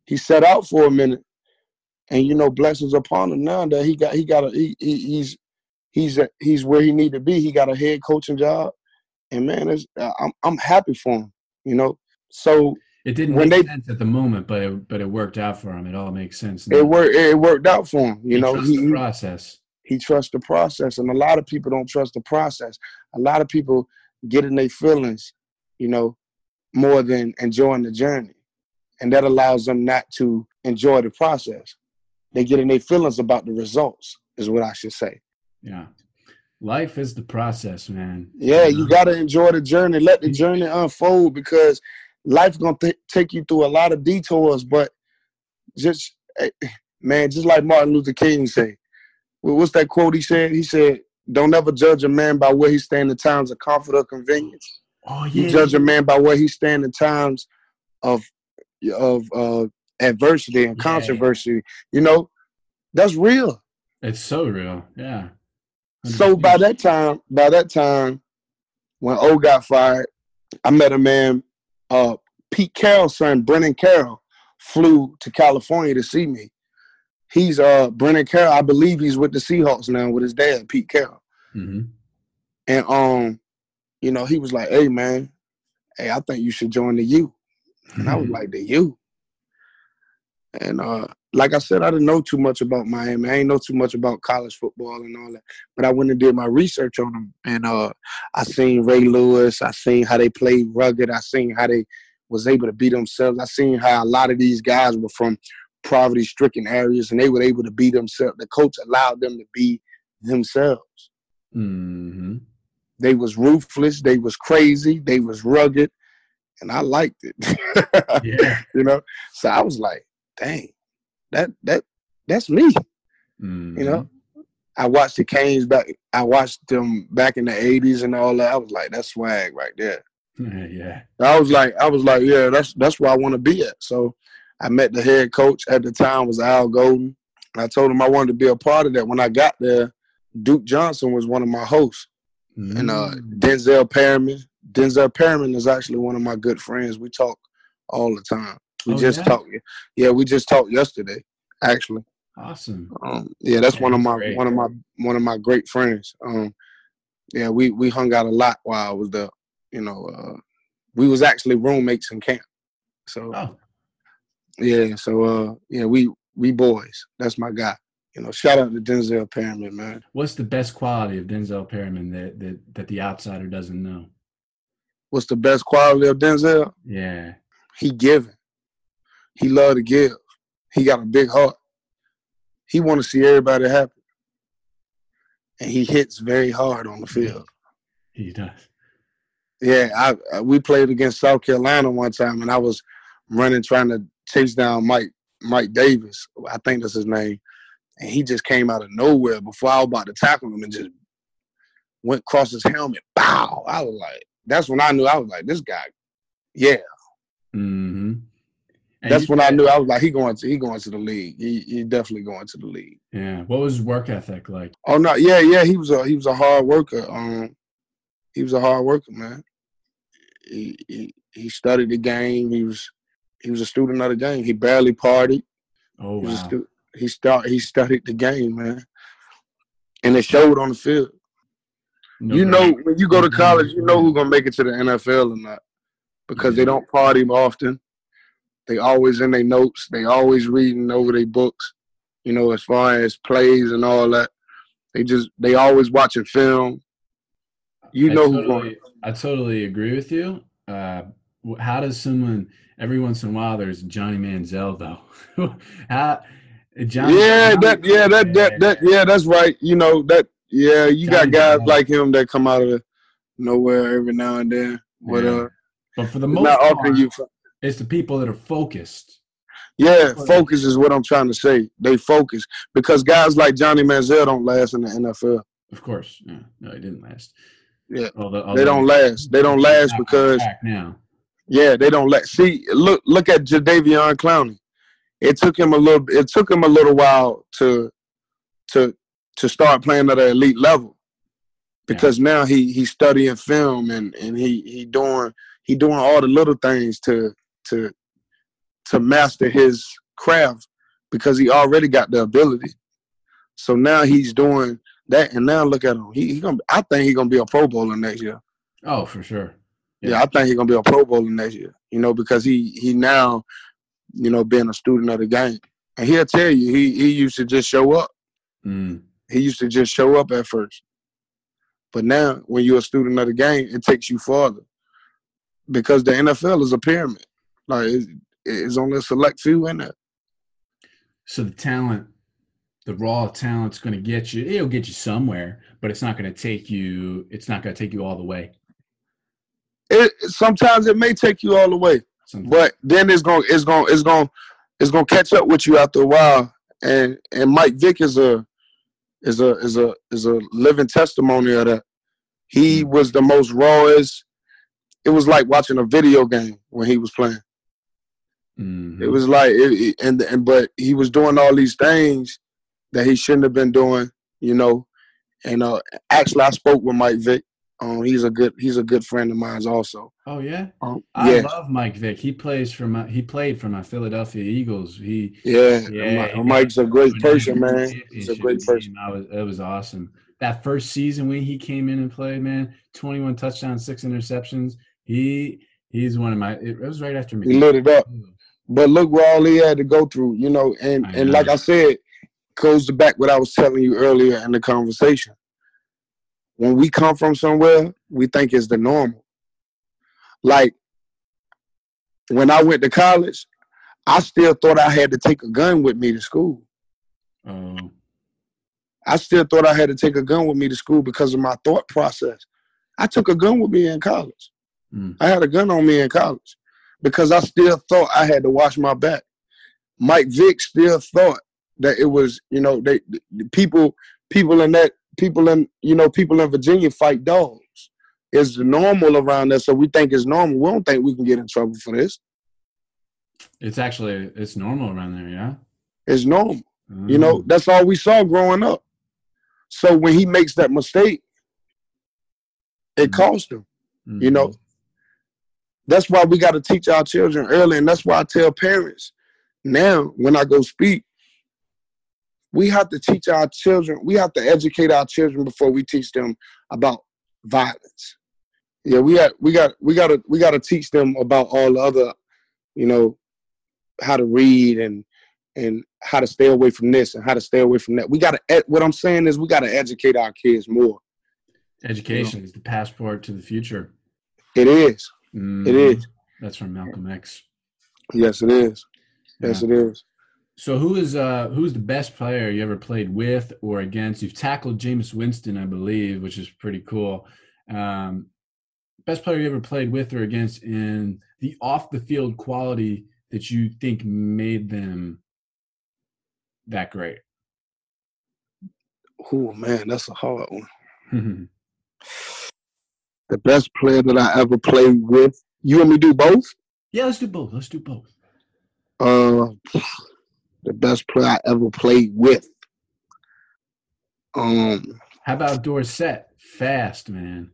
He sat out for a minute, and you know, blessings upon him now that he got he got a he, he he's he's a, he's where he need to be. He got a head coaching job, and man, I'm I'm happy for him. You know, so It didn't When make they- sense at the moment, but it, but it worked out for him. It all makes sense. it worked it worked out for him. You He know, he the process. he trusts the process and a lot of people don't trust the process a lot of people get in their feelings you know more than enjoying the journey and that allows them not to enjoy the process they get in their feelings about the results is what i should say Yeah. Life is the process, man. yeah you got to enjoy the journey let the journey unfold because life's going to take you through a lot of detours but just eh, man just like martin luther king said, what's that quote he said? He said, "Don't ever judge a man by where he stand in times of comfort or convenience. Oh You judge a man by where he stand in times of of uh, adversity and Yeah. controversy. You know, that's real. It's so real. Yeah. So by that time, by that time, when O got fired, I met a man, uh, Pete Carroll's son, Brennan Carroll, flew to California to see me. He's uh Brennan Carroll, I believe he's with the Seahawks now with his dad, Pete Carroll. hmm And um, you know, he was like, "Hey, man, hey, I think you should join the U." And I was [laughs] like, "The U." And uh, like I said, I didn't know too much about Miami. I ain't know too much about college football and all that. But I went and did my research on them, and uh, I seen Ray Lewis. I seen how they played rugged. I seen how they was able to beat themselves. I seen how a lot of these guys were from poverty-stricken areas, and they were able to beat themselves. The coach allowed them to be themselves. hmm They was ruthless. They was crazy. They was rugged, and I liked it. [laughs] Yeah. you know. So I was like, "Dang, that that that's me." Mhm. You know. I watched the Canes back. I watched them back in the '80s and all that. I was like, "That's swag right there." [laughs] yeah. I was like, I was like, "Yeah, that's that's where I want to be at." So I met the head coach at the time was Al Golden. I told him I wanted to be a part of that. When I got there, Duke Johnson was one of my hosts. and uh, Mm. Denzel Perryman. Denzel Perryman is actually one of my good friends. We talk all the time. We Oh, just yeah? talked. Yeah, we just talked yesterday, actually. Awesome. Um, yeah, that's Yeah, one of my great. one of my one of my great friends. Um, yeah, we we hung out a lot while I was there. You know, uh, we was actually roommates in camp. So Oh, yeah, so uh, yeah, we we boys. That's my guy. You know, shout out to Denzel Perryman, man. what's the best quality of Denzel Perryman that that that the outsider doesn't know? What's the best quality of Denzel? Yeah. He giving. He loved to give. He got a big heart. He want to see everybody happy, and he hits very hard on the field. He does. Yeah, I, I we played against South Carolina one time, and I was running trying to chase down Mike Mike Davis. I think that's his name, and he just came out of nowhere before I was about to tackle him and just went across his helmet. Bow! I was like, that's when I knew I was like, this guy. Yeah, Mm-hmm. That's when I knew I was like, he going to he going to the league. He he definitely going to the league. Yeah. What was his work ethic like? Oh no, yeah, yeah, he was a he was a hard worker. Um, he was a hard worker, man. He he, he studied the game. He was he was a student of the game. He barely partied. Oh He wow. stu- he start he studied the game, man, and it showed on the field. No you know, when you go to college, you know who's gonna make it to the NFL or not, because they don't party often. They always in their notes. They always reading over their books. You know, as far as plays and all that. They just they always watching film. You know who's going. I totally agree with you. Uh, how does someone every once in a while there's Johnny Manziel though? [laughs] how Johnny? Yeah, Johnny- that yeah that that that yeah that's right. You know that yeah you Johnny got guys Manziel. like him that come out of nowhere every now and then. But Yeah. uh, But for the most not part, often you. It's the people that are focused. Yeah, focus is what I'm trying to say. They focus because guys like Johnny Manziel don't last in the NFL. Of course, yeah. no, it didn't last. Yeah. Although, They don't last. They don't last because now. yeah, they don't let. See, look look at Jadeveon Clowney. It took him a little. It took him a little while to to to start playing at an elite level because now he he's studying film and and he he doing he doing all the little things to to to master his craft because he already got the ability. So now he's doing that, and now look at him. He, he gonna. I think he's gonna be a Pro Bowler next year. Oh, for sure. Yeah, I think he's gonna be a Pro Bowler next year. You know, because he he now, you know, being a student of the game, and he'll tell you he he used to just show up. Mm. He used to just show up at first, but now when you're a student of the game, it takes you farther because the NFL is a pyramid. Like it's, it's only a select few in there. So the talent, the raw talent's going to get you. It'll get you somewhere, but it's not going to take you. It's not going to take you all the way. It sometimes it may take you all the way, Sometimes. but then it's gonna it's gonna it's gonna it's gonna catch up with you after a while. And and Mike Vick is a is a is a is a living testimony of that. He mm. was the most rawest. It was like watching a video game when he was playing. Mhm. It was like it, and and but he was doing all these things that he shouldn't have been doing, you know. And uh actually I spoke with Mike Vick. Um he's a good he's a good friend of mine also. Oh yeah, Um, I yeah. love Mike Vick. He plays for my. He played for my Philadelphia Eagles. He Yeah, Yeah, Mi- Mike's a great person, man. He's a great person. I was, it was awesome. That first season when he came in and played, man, twenty-one touchdowns, six interceptions. He he's one of my. It was right after me. He lit it up. But look what all he had to go through, you know, and and like I said, goes back what I was telling you earlier in the conversation. When we come from somewhere, we think it's the normal. Like when I went to college, I still thought I had to take a gun with me to school. Oh, I still thought I had to take a gun with me to school because of my thought process. I took a gun with me in college. Mm. I had a gun on me in college because I still thought I had to watch my back. Mike Vick still thought that it was, you know, they the people people in that people in you know people in Virginia fight dogs. It's normal around there, so we think it's normal. We don't think we can get in trouble for this. it's actually it's normal around there, yeah. It's normal. You know, Mm. that's all we saw growing up. So when he makes that mistake, it Mhm. cost him. you know. That's why we got to teach our children early, and that's why I tell parents now when I go speak, we have to teach our children. We have to educate our children before we teach them about violence. Yeah, we got we got we got to we got to teach them about all the other, you know, how to read and and how to stay away from this and how to stay away from that. We got to. What I'm saying is, we got to educate our kids more. Education you know? is the passport to the future. It is. Mm, it is. That's from Malcolm X. Yes, it is. Yes, yeah. it is. So who is uh who's the best player you ever played with or against? You've tackled Jameis Winston, I believe, which is pretty cool. Um, best player you ever played with or against, and the off the field quality that you think made them that great. Oh man, that's a hard one. [laughs] the best player that I ever played with. You want me to do both? Yeah, let's do both. Let's do both. Uh, the best player I ever played with. Um, how about Dorsett? Fast man.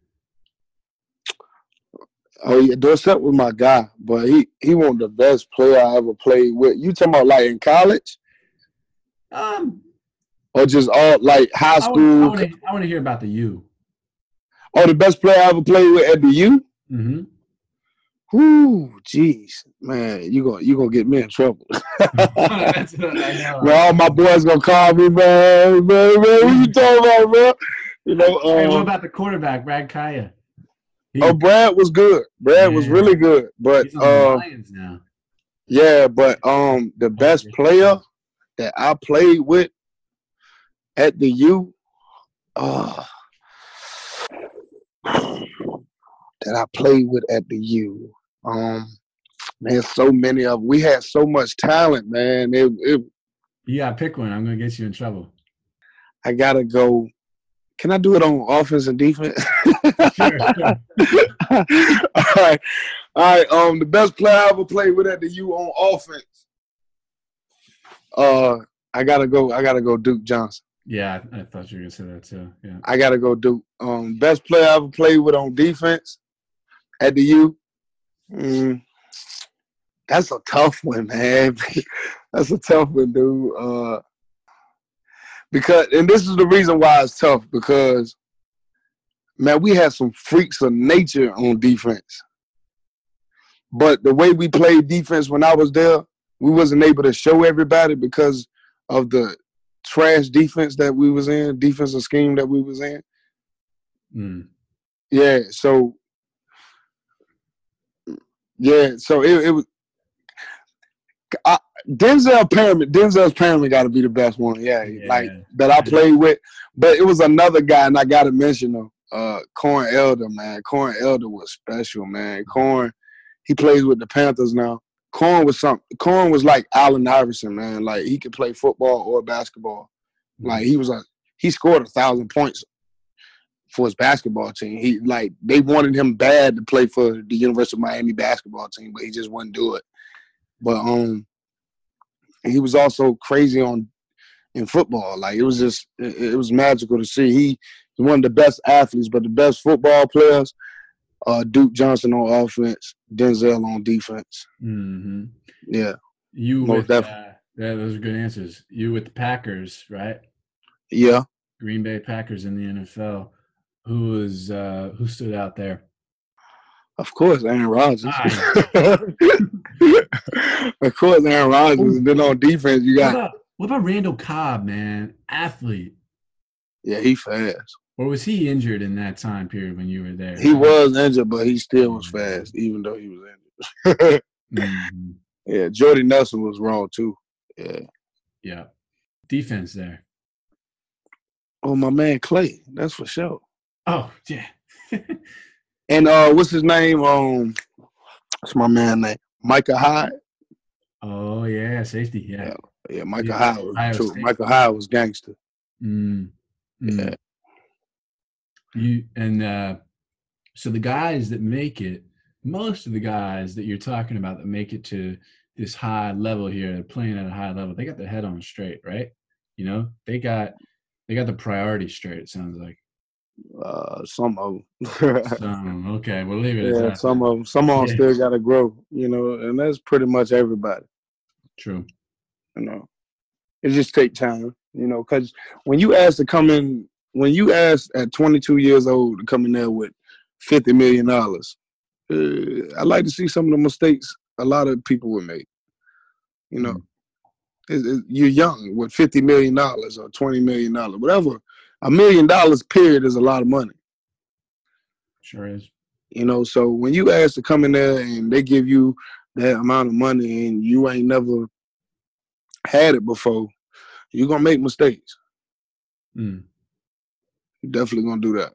Oh yeah, Dorsett was my guy, but he he wasn't the best player I ever played with. You talking about like in college? Um, or just all like high school. I want to hear about the U. Oh, the best player I ever played with at the U. Mm-hmm. Ooh, jeez, man, you gonna you gonna get me in trouble. [laughs] man, all my boys gonna call me, man, man, man. What you talking about, man? You know. Um, hey, what um, about the quarterback, Brad Kaaya? He, oh, Brad was good. Brad yeah. was really good, but uh, yeah, but um, the best player that I played with at the U, uh, that I played with at the U. Um, man, so many of we had so much talent, man. It, it, you gotta pick one. I'm gonna get you in trouble. I gotta go. Can I do it on offense and defense? sure, [laughs] sure. all right, all right. Um, the best player I ever played with at the U on offense. Uh, I gotta go. I gotta go. Duke Johnson. Yeah, I thought you were gonna say that too. Yeah, I gotta go. Duke. Um, best player I ever played with on defense at the U. Mm, that's a tough one, man. [laughs] that's a tough one, dude. Uh, because, and this is the reason why it's tough because, man, we had some freaks of nature on defense. But the way we played defense when I was there, we wasn't able to show everybody because of the trash defense that we was in, defensive scheme that we was in. Mm. Yeah, so yeah, so it, it was I, Denzel Perryman. Denzel's Perryman got to be the best one. Yeah, yeah, like that I played with. But it was another guy, and I got to mention him. Uh, Corn Elder, man. Corn Elder was special, man. Corn, he plays with the Panthers now. Corn was some. Corn was like Allen Iverson, man. Like he could play football or basketball. Like he was a he scored a thousand points for his basketball team. He like they wanted him bad to play for the University of Miami basketball team, but he just wouldn't do it. But um, he was also crazy on in football. Like it was just it, it was magical to see. He one of the best athletes, but the best football players. Uh, Duke Johnson on offense, Denzel on defense. Mm-hmm. Yeah, you with uh, yeah, those are good answers. You with the Packers, right? Yeah, Green Bay Packers in the NFL who was uh, who stood out there? Of course, Aaron Rodgers. [laughs] of course, Aaron Rodgers. And then on defense, you got. What about, what about Randall Cobb, man? Athlete. Yeah, he fast. Or was he injured in that time period when you were there? He was injured, but he still was fast, even though he was injured. [laughs] mm-hmm. Yeah, Jordy Nelson was wrong too. Yeah. Yeah. Defense there. Oh, my man Clay. That's for sure. Oh yeah. [laughs] and uh, what's his name? Um, what's my man name? Micah Hyde. Oh yeah, safety. Yeah. Yeah, yeah Micah yeah, Hyde was too. Micah Hyde was gangster. Mm, mm. Yeah. You and uh, so the guys that make it, most of the guys that you're talking about that make it to this high level here, they're playing at a high level, they got their head on straight, right? You know, they got they got the priority straight. It sounds like. Uh, some of them. [laughs] some, okay, we'll leave it. Yeah, some of them. Some of them yeah. still got to grow, you know, and that's pretty much everybody. True. You know, it just take time. You know, because when you ask to come in, when you ask at 22 years old to come in there with 50 million dollars, uh, I like to see some of the mistakes a lot of people would make. You know, it, it, you're young with 50 million dollars or 20 million dollars, whatever. A million dollars period is a lot of money. Sure is. You know, so when you ask to come in there and they give you that amount of money and you ain't never had it before, you're gonna make mistakes. Mm. You're definitely gonna do that.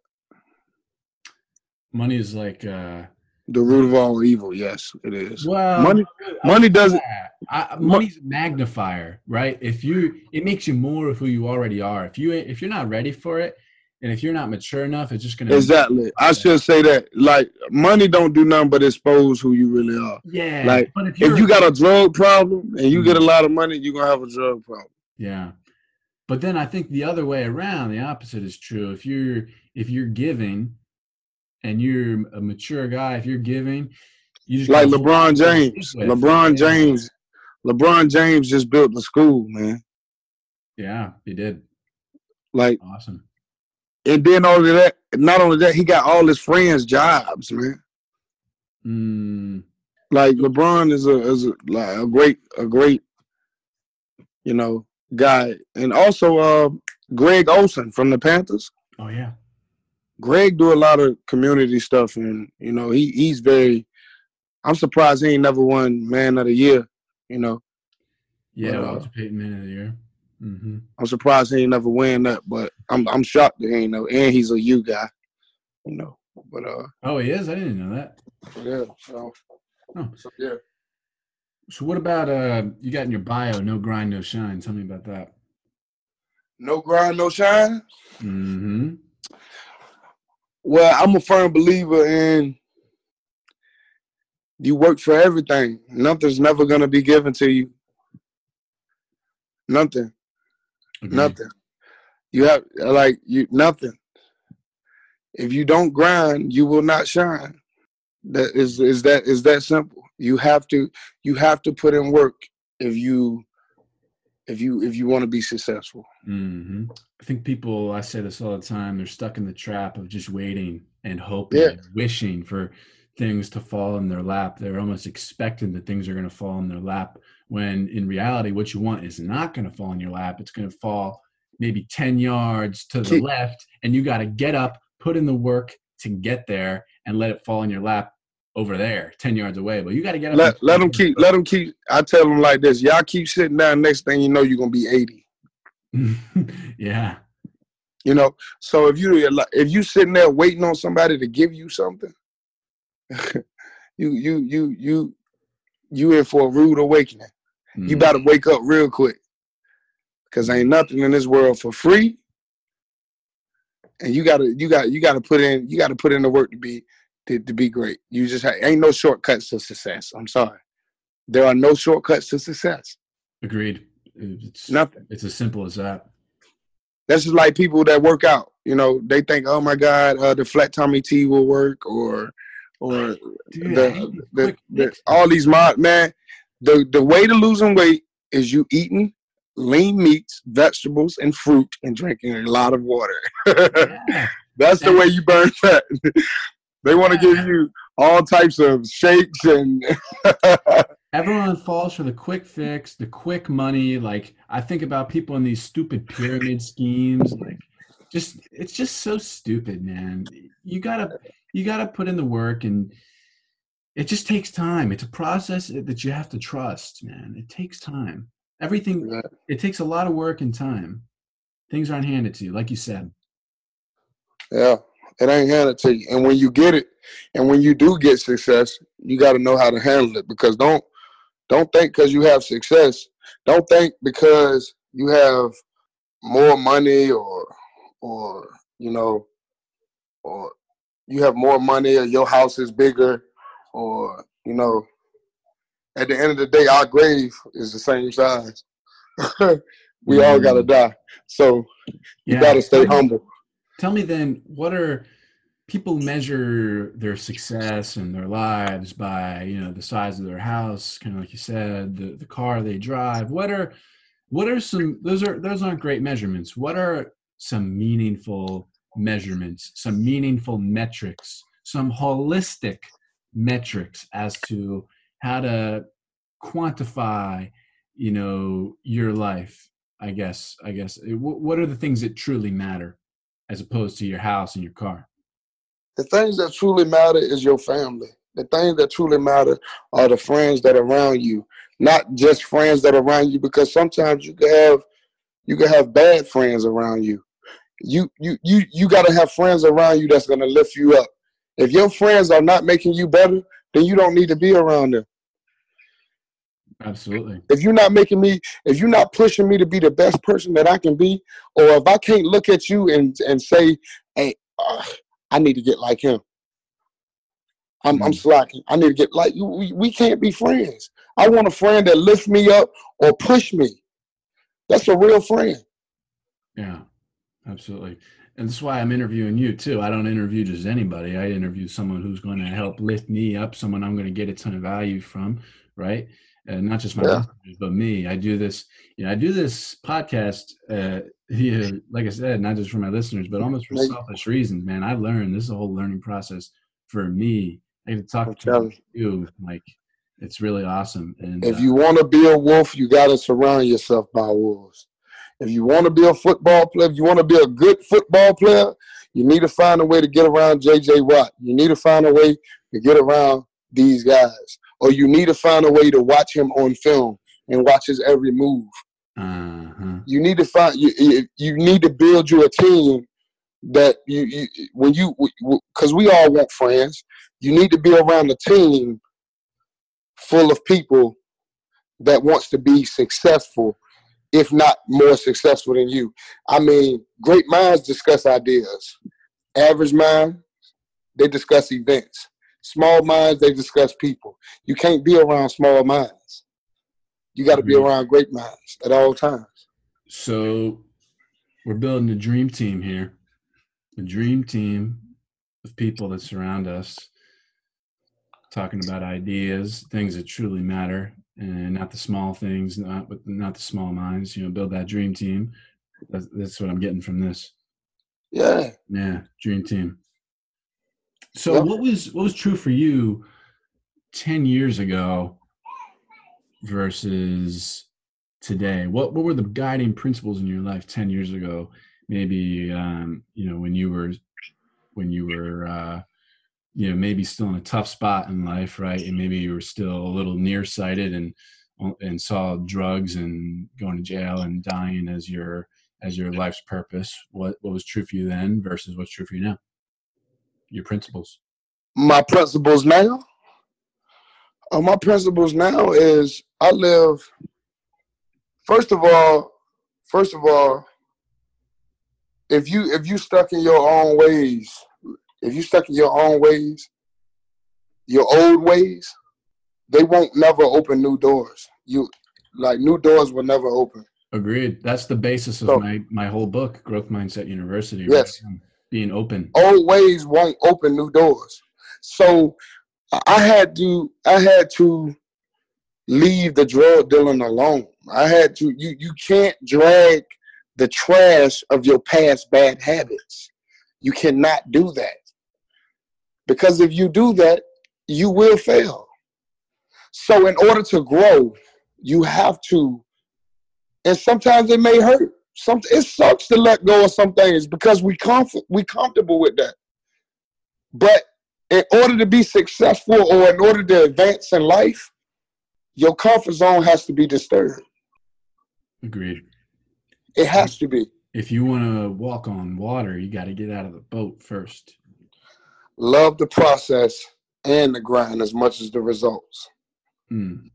Money is like uh The root of all evil, yes, it is. well money money doesn't I, money's a magnifier, right? If you, it makes you more of who you already are. If you, if you're not ready for it, and if you're not mature enough, it's just gonna exactly. I should say that. Like money don't do nothing but expose who you really are. Yeah, Like, but if, If you got a drug problem and you get a Mm. lot of money, you're gonna have a drug problem. yeah, but then I think the other way around, the opposite is true. If you're, if you're giving, and you're a mature guy, if you're giving, you just Like LeBron on to what you're James. LeBron. James. LeBron James just built the school, man. Yeah, he did. Like, Awesome. and then all of that, not only that, he got all his friends jobs, man. Mm, Like LeBron is a is a, like a great a great, you know, guy, and also uh, Greg Olsen from the Panthers. oh yeah. Greg do a lot of community stuff, and you know he he's very. I'm surprised he ain't never won Man of the Year. You know, Yeah, Uh, Walter Payton Man of the Year. hmm I'm surprised he ain't never win that, but I'm I'm shocked that he ain't know. And he's a U guy, you know. But uh, Oh, he is. I didn't know that. yeah. So, Oh. so yeah. So what about uh you got in your bio no grind no shine? Tell me about that. No grind, no shine. Mm-hmm. Well, I'm a firm believer in you work for everything. Nothing's never gonna be given to you. Nothing. Nothing. You have like you nothing. If you don't grind, you will not shine. That is is that is that simple. You have to you have to put in work if you if you if you want to be successful. hmm I think people, I say this all the time, they're stuck in the trap of just waiting and hoping, Yeah. and wishing for things to fall in their lap. They're almost expecting that things are going to fall in their lap when in reality, what you want is not going to fall in your lap. It's going to fall maybe 10 yards to the left, and you got to get up, put in the work to get there, and let it fall in your lap over there, 10 yards away. But you got to get. Let let them keep let them keep. I tell them like this: y'all keep sitting down. Next thing you know, you're gonna be eighty. [laughs] yeah. You know. So if you if you sitting there waiting on somebody to give you something, [laughs] you you you you you in for a rude awakening. You Mhm. better wake up real quick, cause ain't nothing in this world for free. And you gotta you got you gotta put in you gotta put in the work to be to, to be great. You just ha- ain't no shortcuts to success. I'm sorry, there are no shortcuts to success. Agreed. It's, Nothing. it's as simple as that. That's just like people that work out. You know, they think, oh my God, uh, the flat tummy T will work, or or Dude, the, the, the all these mod man. The the way to losing weight is you eating lean meats, vegetables, and fruit, and drinking a lot of water. [laughs] Yeah. That's the way you burn fat. [laughs] they want to give you all types of shakes and [laughs] Everyone falls for the quick fix, the quick money. Like I think about people in these stupid pyramid schemes. Like, just it's just so stupid, man. You gotta you gotta put in the work, and it just takes time. It's a process that you have to trust, man. It takes time. Everything Yeah. it takes a lot of work and time. Things aren't handed to you, like you said. Yeah, it ain't handed to you. And when you get it, and when you do get success, you got to know how to handle it. Because don't don't think because you have success. Don't think because you have more money or or you know or you have more money or your house is bigger or you know at the end of the day our grave is the same size [laughs] we all got to Mm. die so you Yeah. got to stay humble Tell me then, what are people measure their success and their lives by? You know, the size of their house, kind of like you said, the the car they drive. What are what are some those are those aren't great measurements what are some meaningful measurements some meaningful metrics some holistic metrics as to how to quantify you know your life i guess i guess what are the things that truly matter as opposed to your house and your car? The things that truly matter is your family. The things that truly matter are the friends that are around you not just friends that are around you because sometimes you can have you can have bad friends around you. You you you you got to have friends around you that's to lift you up. If your friends are not making you better then you don't need to be around them absolutely if you're not making me if you're not pushing me to be the best person that i can be or if i can't look at you and and say hey uh, i need to get like him I'm, I'm mm-hmm. slacking. I need to get like you. We, we can't be friends. I want a friend that lifts me up or push me. That's a real friend. Yeah, absolutely. And that's why I'm interviewing you too. I don't interview just anybody. I interview someone who's going to help lift me up, someone I'm going to get a ton of value from, right? And not just my yeah. listeners, but me. I do this, you know, I do this podcast, uh, [laughs] yeah, like I said, not just for my listeners, but almost for selfish reasons, man. I learned this is a whole learning process for me. I get to talk to you, Mike it's really awesome. And if uh, you want to be a wolf, you got to surround yourself by wolves. If you want to be a football player, if you want to be a good football player, you need to find a way to get around J.J. Watt. You need to find a way to get around these guys, or you need to find a way to watch him on film and watch his every move. Uh-huh. You need to find you. You need to build you a team that you, you when you because we all want friends. You need to be around a team full of people that wants to be successful, if not more successful than you. I mean, great minds discuss ideas. Average minds, they discuss events. Small minds, they discuss people. You can't be around small minds. You got to be mm-hmm. around great minds at all times. So, we're building a dream team here, a dream team of people that surround us talking about ideas, things that truly matter, and not the small things, not not the small minds. You know, build that dream team. That's, that's what I'm getting from this. Yeah. Yeah, dream team. So, yep. what was what was true for you ten years ago versus today? What what were the guiding principles in your life ten years ago? Maybe um, you know when you were when you were uh, you know maybe still in a tough spot in life right and maybe you were still a little nearsighted and and saw drugs and going to jail and dying as your as your life's purpose what what was true for you then versus what's true for you now your principles my principles now uh, my principles now is i live first of all first of all if you if you stuck in your own ways if you stuck in your own ways, your old ways, they won't never open new doors. You like new doors will never open. Agreed. That's the basis of so, my my whole book, Growth Mindset University. Yes, right? Being open. Old ways won't open new doors. So I had to I had to leave the drug dealing alone. I had to you you can't drag the trash of your past bad habits. You cannot do that. Because if you do that, you will fail. So, in order to grow, you have to, and sometimes it may hurt. Some it sucks to let go of some things because we comfort we comfortable with that. But in order to be successful or in order to advance in life, your comfort zone has to be disturbed. Agreed. It has to be. If you want to walk on water, you got to get out of the boat first love the process and the grind as much as the results. Mm.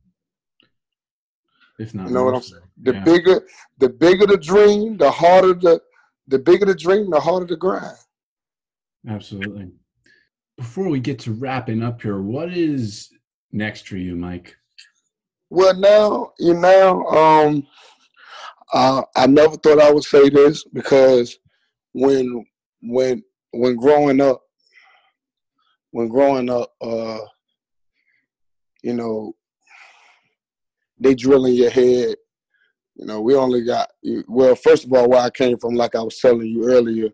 If not, you know what I'm saying. The yeah. bigger, the bigger the dream, the harder the, the bigger the dream, the harder the grind. Absolutely. Before we get to wrapping up here, what is next for you, Mike? Well, now you know, um, uh, I never thought I would say this because when when when growing up, when growing up, uh, you know, they drill in your head You know, we only got well. First of all, where I came from, like I was telling you earlier,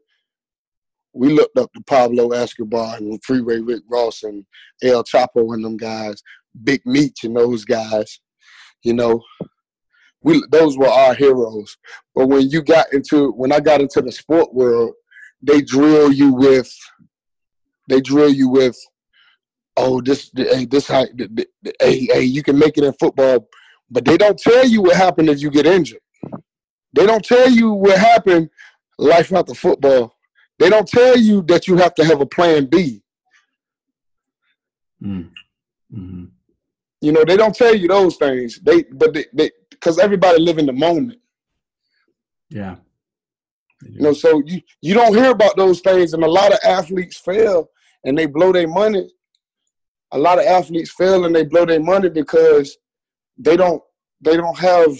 we looked up to Pablo Escobar and Freeway Rick Ross and El Chapo and them guys, Big Meech and those guys. You know, we those were our heroes. But when you got into when I got into the sport world, they drill you with they drill you with oh this hey this hey hey you can make it in football but they don't tell you what happened if you get injured. They don't tell you what happened life after the football. They don't tell you that you have to have a plan B. Mm. Mm-hmm. You know, they don't tell you those things. They but they because everybody live in the moment. Yeah. You know, so you you don't hear about those things, and a lot of athletes fail and they blow their money. A lot of athletes fail and they blow their money because they don't they don't have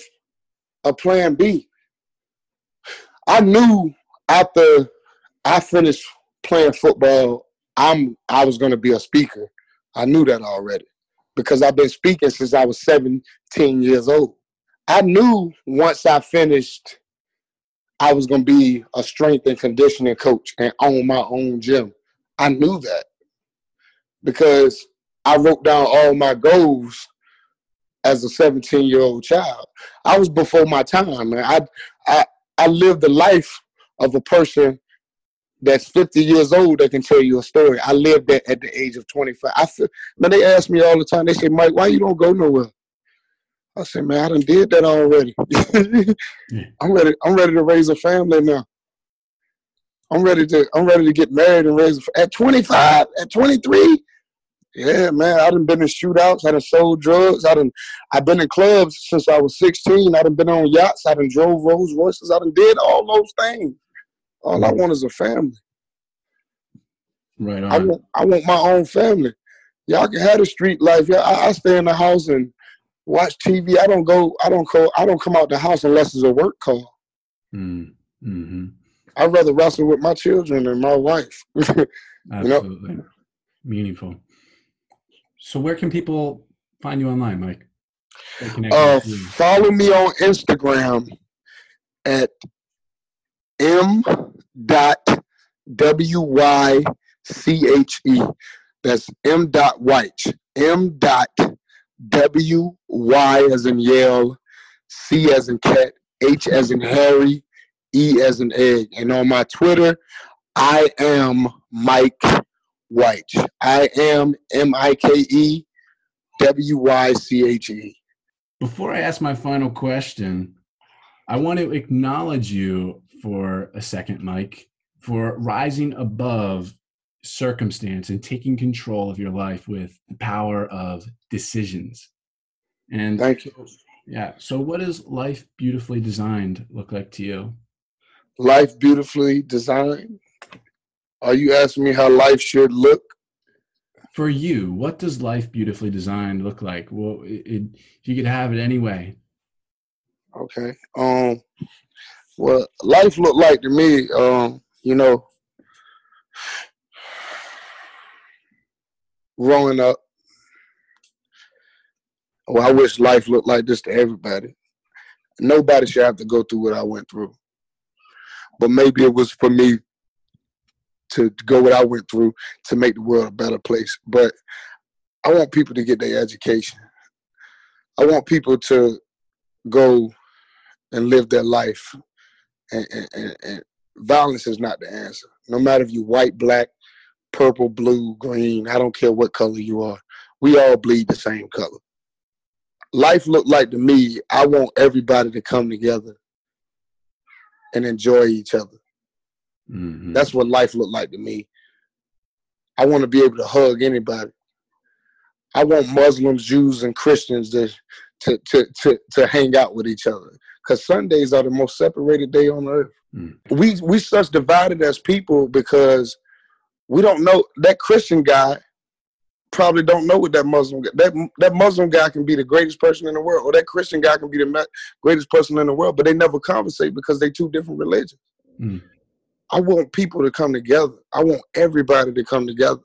a plan B. I knew after I finished playing football, I'm I was gonna be a speaker. I knew that already because I've been speaking since I was 17 years old. I knew once I finished, I was gonna be a strength and conditioning coach and own my own gym. I knew that because I wrote down all my goals as a 17 year old child. I was before my time, man. I, I, I lived the life of a person that's 50 years old that can tell you a story. I lived that at the age of 25. I feel, man, they ask me all the time, they say, Mike, why you don't go nowhere? I said, man, I done did that already. [laughs] yeah. I'm ready, I'm ready to raise a family now. I'm ready to I'm ready to get married and raise a, at 25, at 23, yeah, man. I done been in shootouts. I done sold drugs. I done I've been in clubs since I was 16. I done been on yachts. I done drove Rolls Royces. I done did all those things. All I want is a family. Right on. I want I want my own family. Y'all can have the street life. Yeah, I, I stay in the house and watch TV. I don't go. I don't go. I don't come out the house unless it's a work call. Mm. Mm-hmm. I'd rather wrestle with my children and my wife. [laughs] Absolutely. Know? Meaningful. So where can people find you online, Mike? Uh, follow me on Instagram at m dot w y c h e. That's m dot wyche. M dot w y as in Yale, c as in cat, h as in Harry, e as in egg. And on my Twitter, I am Mike Wyche. I am M I K E W Y C H E. Before I ask my final question, I want to acknowledge you for a second, Mike, for rising above circumstance and taking control of your life with the power of decisions. And thank you. Yeah. So, what does life beautifully designed look like to you? Life beautifully designed are you asking me how life should look? For you, what does life beautifully designed look like? Well, it, it, if you could have it anyway. Okay. Um. Well, life looked like to me, um, you know, growing up. Well, I wish life looked like this to everybody. Nobody should have to go through what I went through. But maybe it was for me to go what I went through to make the world a better place. But I want people to get their education. I want people to go and live their life. And, and, and violence is not the answer. No matter if you're white, black, purple, blue, green, I don't care what color you are. We all bleed the same color. Life looked like to me, I want everybody to come together and enjoy each other. Mm-hmm. That's what life looked like to me. I want to be able to hug anybody. I want Muslims, Jews, and Christians to to to to, to hang out with each other. Because Sundays are the most separated day on earth. Mm. We we such divided as people because we don't know that Christian guy probably don't know what that Muslim guy, that that Muslim guy can be the greatest person in the world, or that Christian guy can be the greatest person in the world, but they never conversate because they two different religions. Mm. I want people to come together. I want everybody to come together,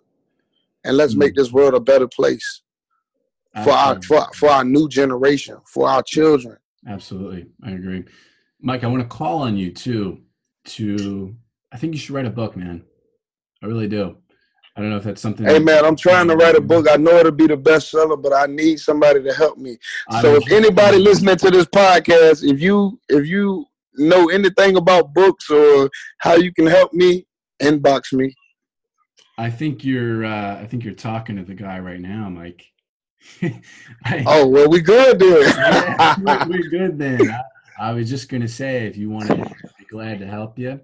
and let's mm-hmm. make this world a better place for our for, for our new generation, for our children. Absolutely. I agree. Mike, I want to call on you too to I think you should write a book, man. I really do. I don't know if that's something. Hey man, I'm trying to write a book. I know it'll be the bestseller, but I need somebody to help me. So if anybody listening to this podcast, if you if you know anything about books or how you can help me, inbox me. I think you're uh, I think you're talking to the guy right now, Mike. [laughs] I, oh well, we good then. [laughs] yeah, we're, [laughs] we're, good then. I, I, was just gonna say, if you want to, be glad to help you.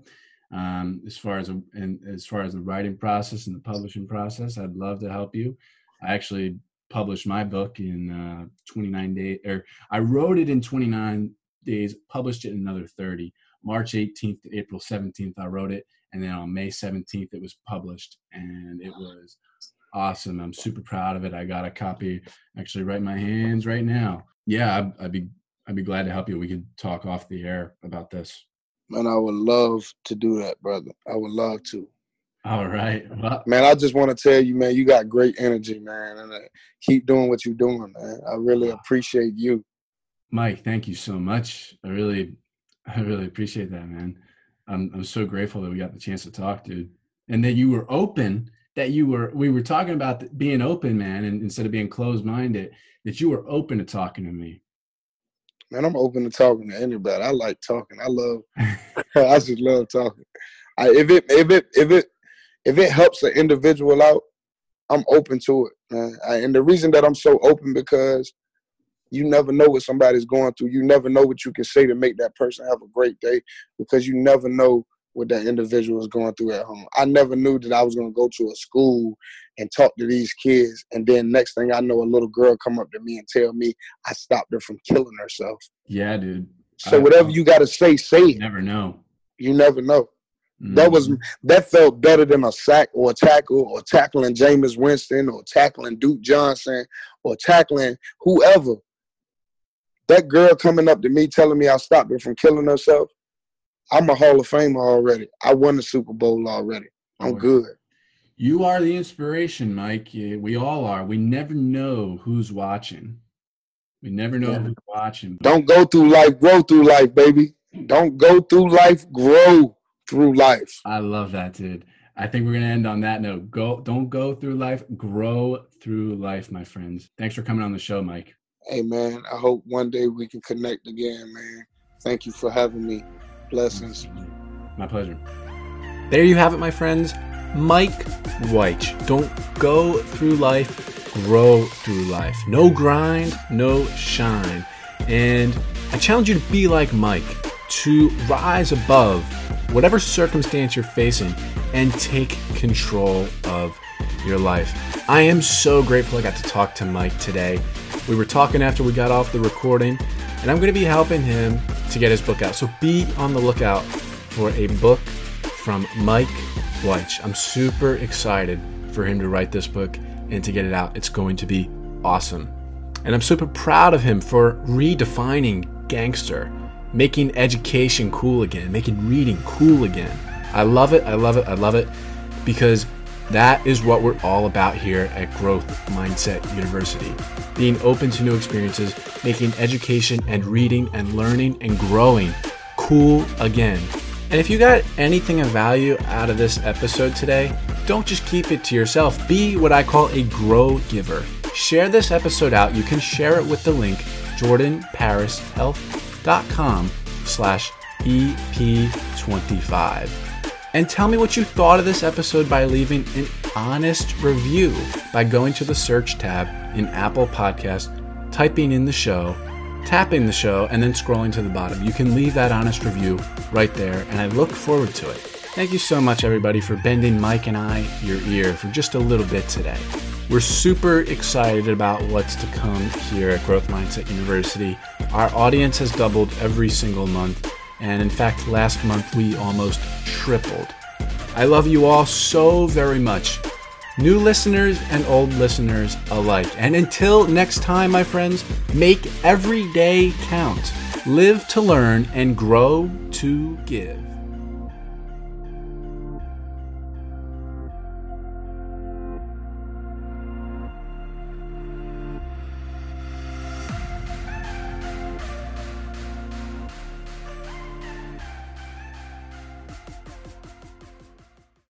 Um, as far as and as far as the writing process and the publishing process, I'd love to help you. I actually published my book in uh, 29 days, or I wrote it in 29 days, published it in another 30. March 18th to April 17th, I wrote it, and then on May 17th, it was published, and it was awesome. I'm super proud of it. I got a copy actually right in my hands right now. Yeah, I'd, I'd be I'd be glad to help you. We could talk off the air about this. Man, I would love to do that, brother. I would love to. All right. Well, man, I just want to tell you, man, you got great energy, man, and uh, keep doing what you're doing, man. I really appreciate you. Mike, thank you so much. I really, [laughs] I really appreciate that, man. I'm, I'm so grateful that we got the chance to talk, dude, and that you were open. That you were, we were talking about being open, man, and instead of being closed-minded, that you were open to talking to me man, I'm open to talking to anybody. I like talking. I love. [laughs] [laughs] I just love talking. I, if it if it if it if it helps an individual out, I'm open to it, man. I, and the reason that I'm so open because you never know what somebody's going through. You never know what you can say to make that person have a great day because you never know what that individual is going through at home. I never knew that I was going to go to a school and talk to these kids, and then next thing I know, a little girl come up to me and tell me I stopped her from killing herself. Yeah, dude. So I, whatever you got to say, say it. Never know. You never know. Mm-hmm. That was that felt better than a sack or a tackle or tackling Jameis Winston or tackling Duke Johnson or tackling whoever. That girl coming up to me telling me I stopped her from killing herself I'm a Hall of Famer already. I won the Super Bowl already. I'm oh, good. You are the inspiration, Mike. We all are. We never know who's watching. We never know yeah. who's watching. Don't go through life, grow through life, baby. Don't go through life, grow through life. I love that, dude. I think we're gonna end on that note. Go, don't go through life, grow through life, my friends. Thanks for coming on the show, Mike. Hey, man. I hope one day we can connect again, man. Thank you for having me. Blessings. My pleasure. There you have it, my friends. Mike Wyche. Don't go through life, grow through life. No grind, no shine. And I challenge you to be like Mike, to rise above whatever circumstance you're facing and take control of your life. I am so grateful I got to talk to Mike today. We were talking after we got off the recording, and I'm going to be helping him to get his book out. So be on the lookout for a book from Mike Wyche. I'm super excited for him to write this book and to get it out. It's going to be awesome. And I'm super proud of him for redefining gangster, making education cool again, making reading cool again. I love it. I love it. I love it because that is what we're all about here at Growth Mindset University. Being open to new experiences, making education and reading and learning and growing cool again. And if you got anything of value out of this episode today, don't just keep it to yourself. Be what I call a grow giver. Share this episode out. You can share it with the link jordanparishealth.com slash EP25 and tell me what you thought of this episode by leaving an honest review by going to the search tab in Apple Podcast, typing in the show, tapping the show, and then scrolling to the bottom. You can leave that honest review right there, and I look forward to it. Thank you so much, everybody, for bending Mike and I your ear for just a little bit today. We're super excited about what's to come here at Growth Mindset University. Our audience has doubled every single month and in fact, last month we almost tripled. I love you all so very much. New listeners and old listeners alike. And until next time, my friends, make every day count. Live to learn and grow to give.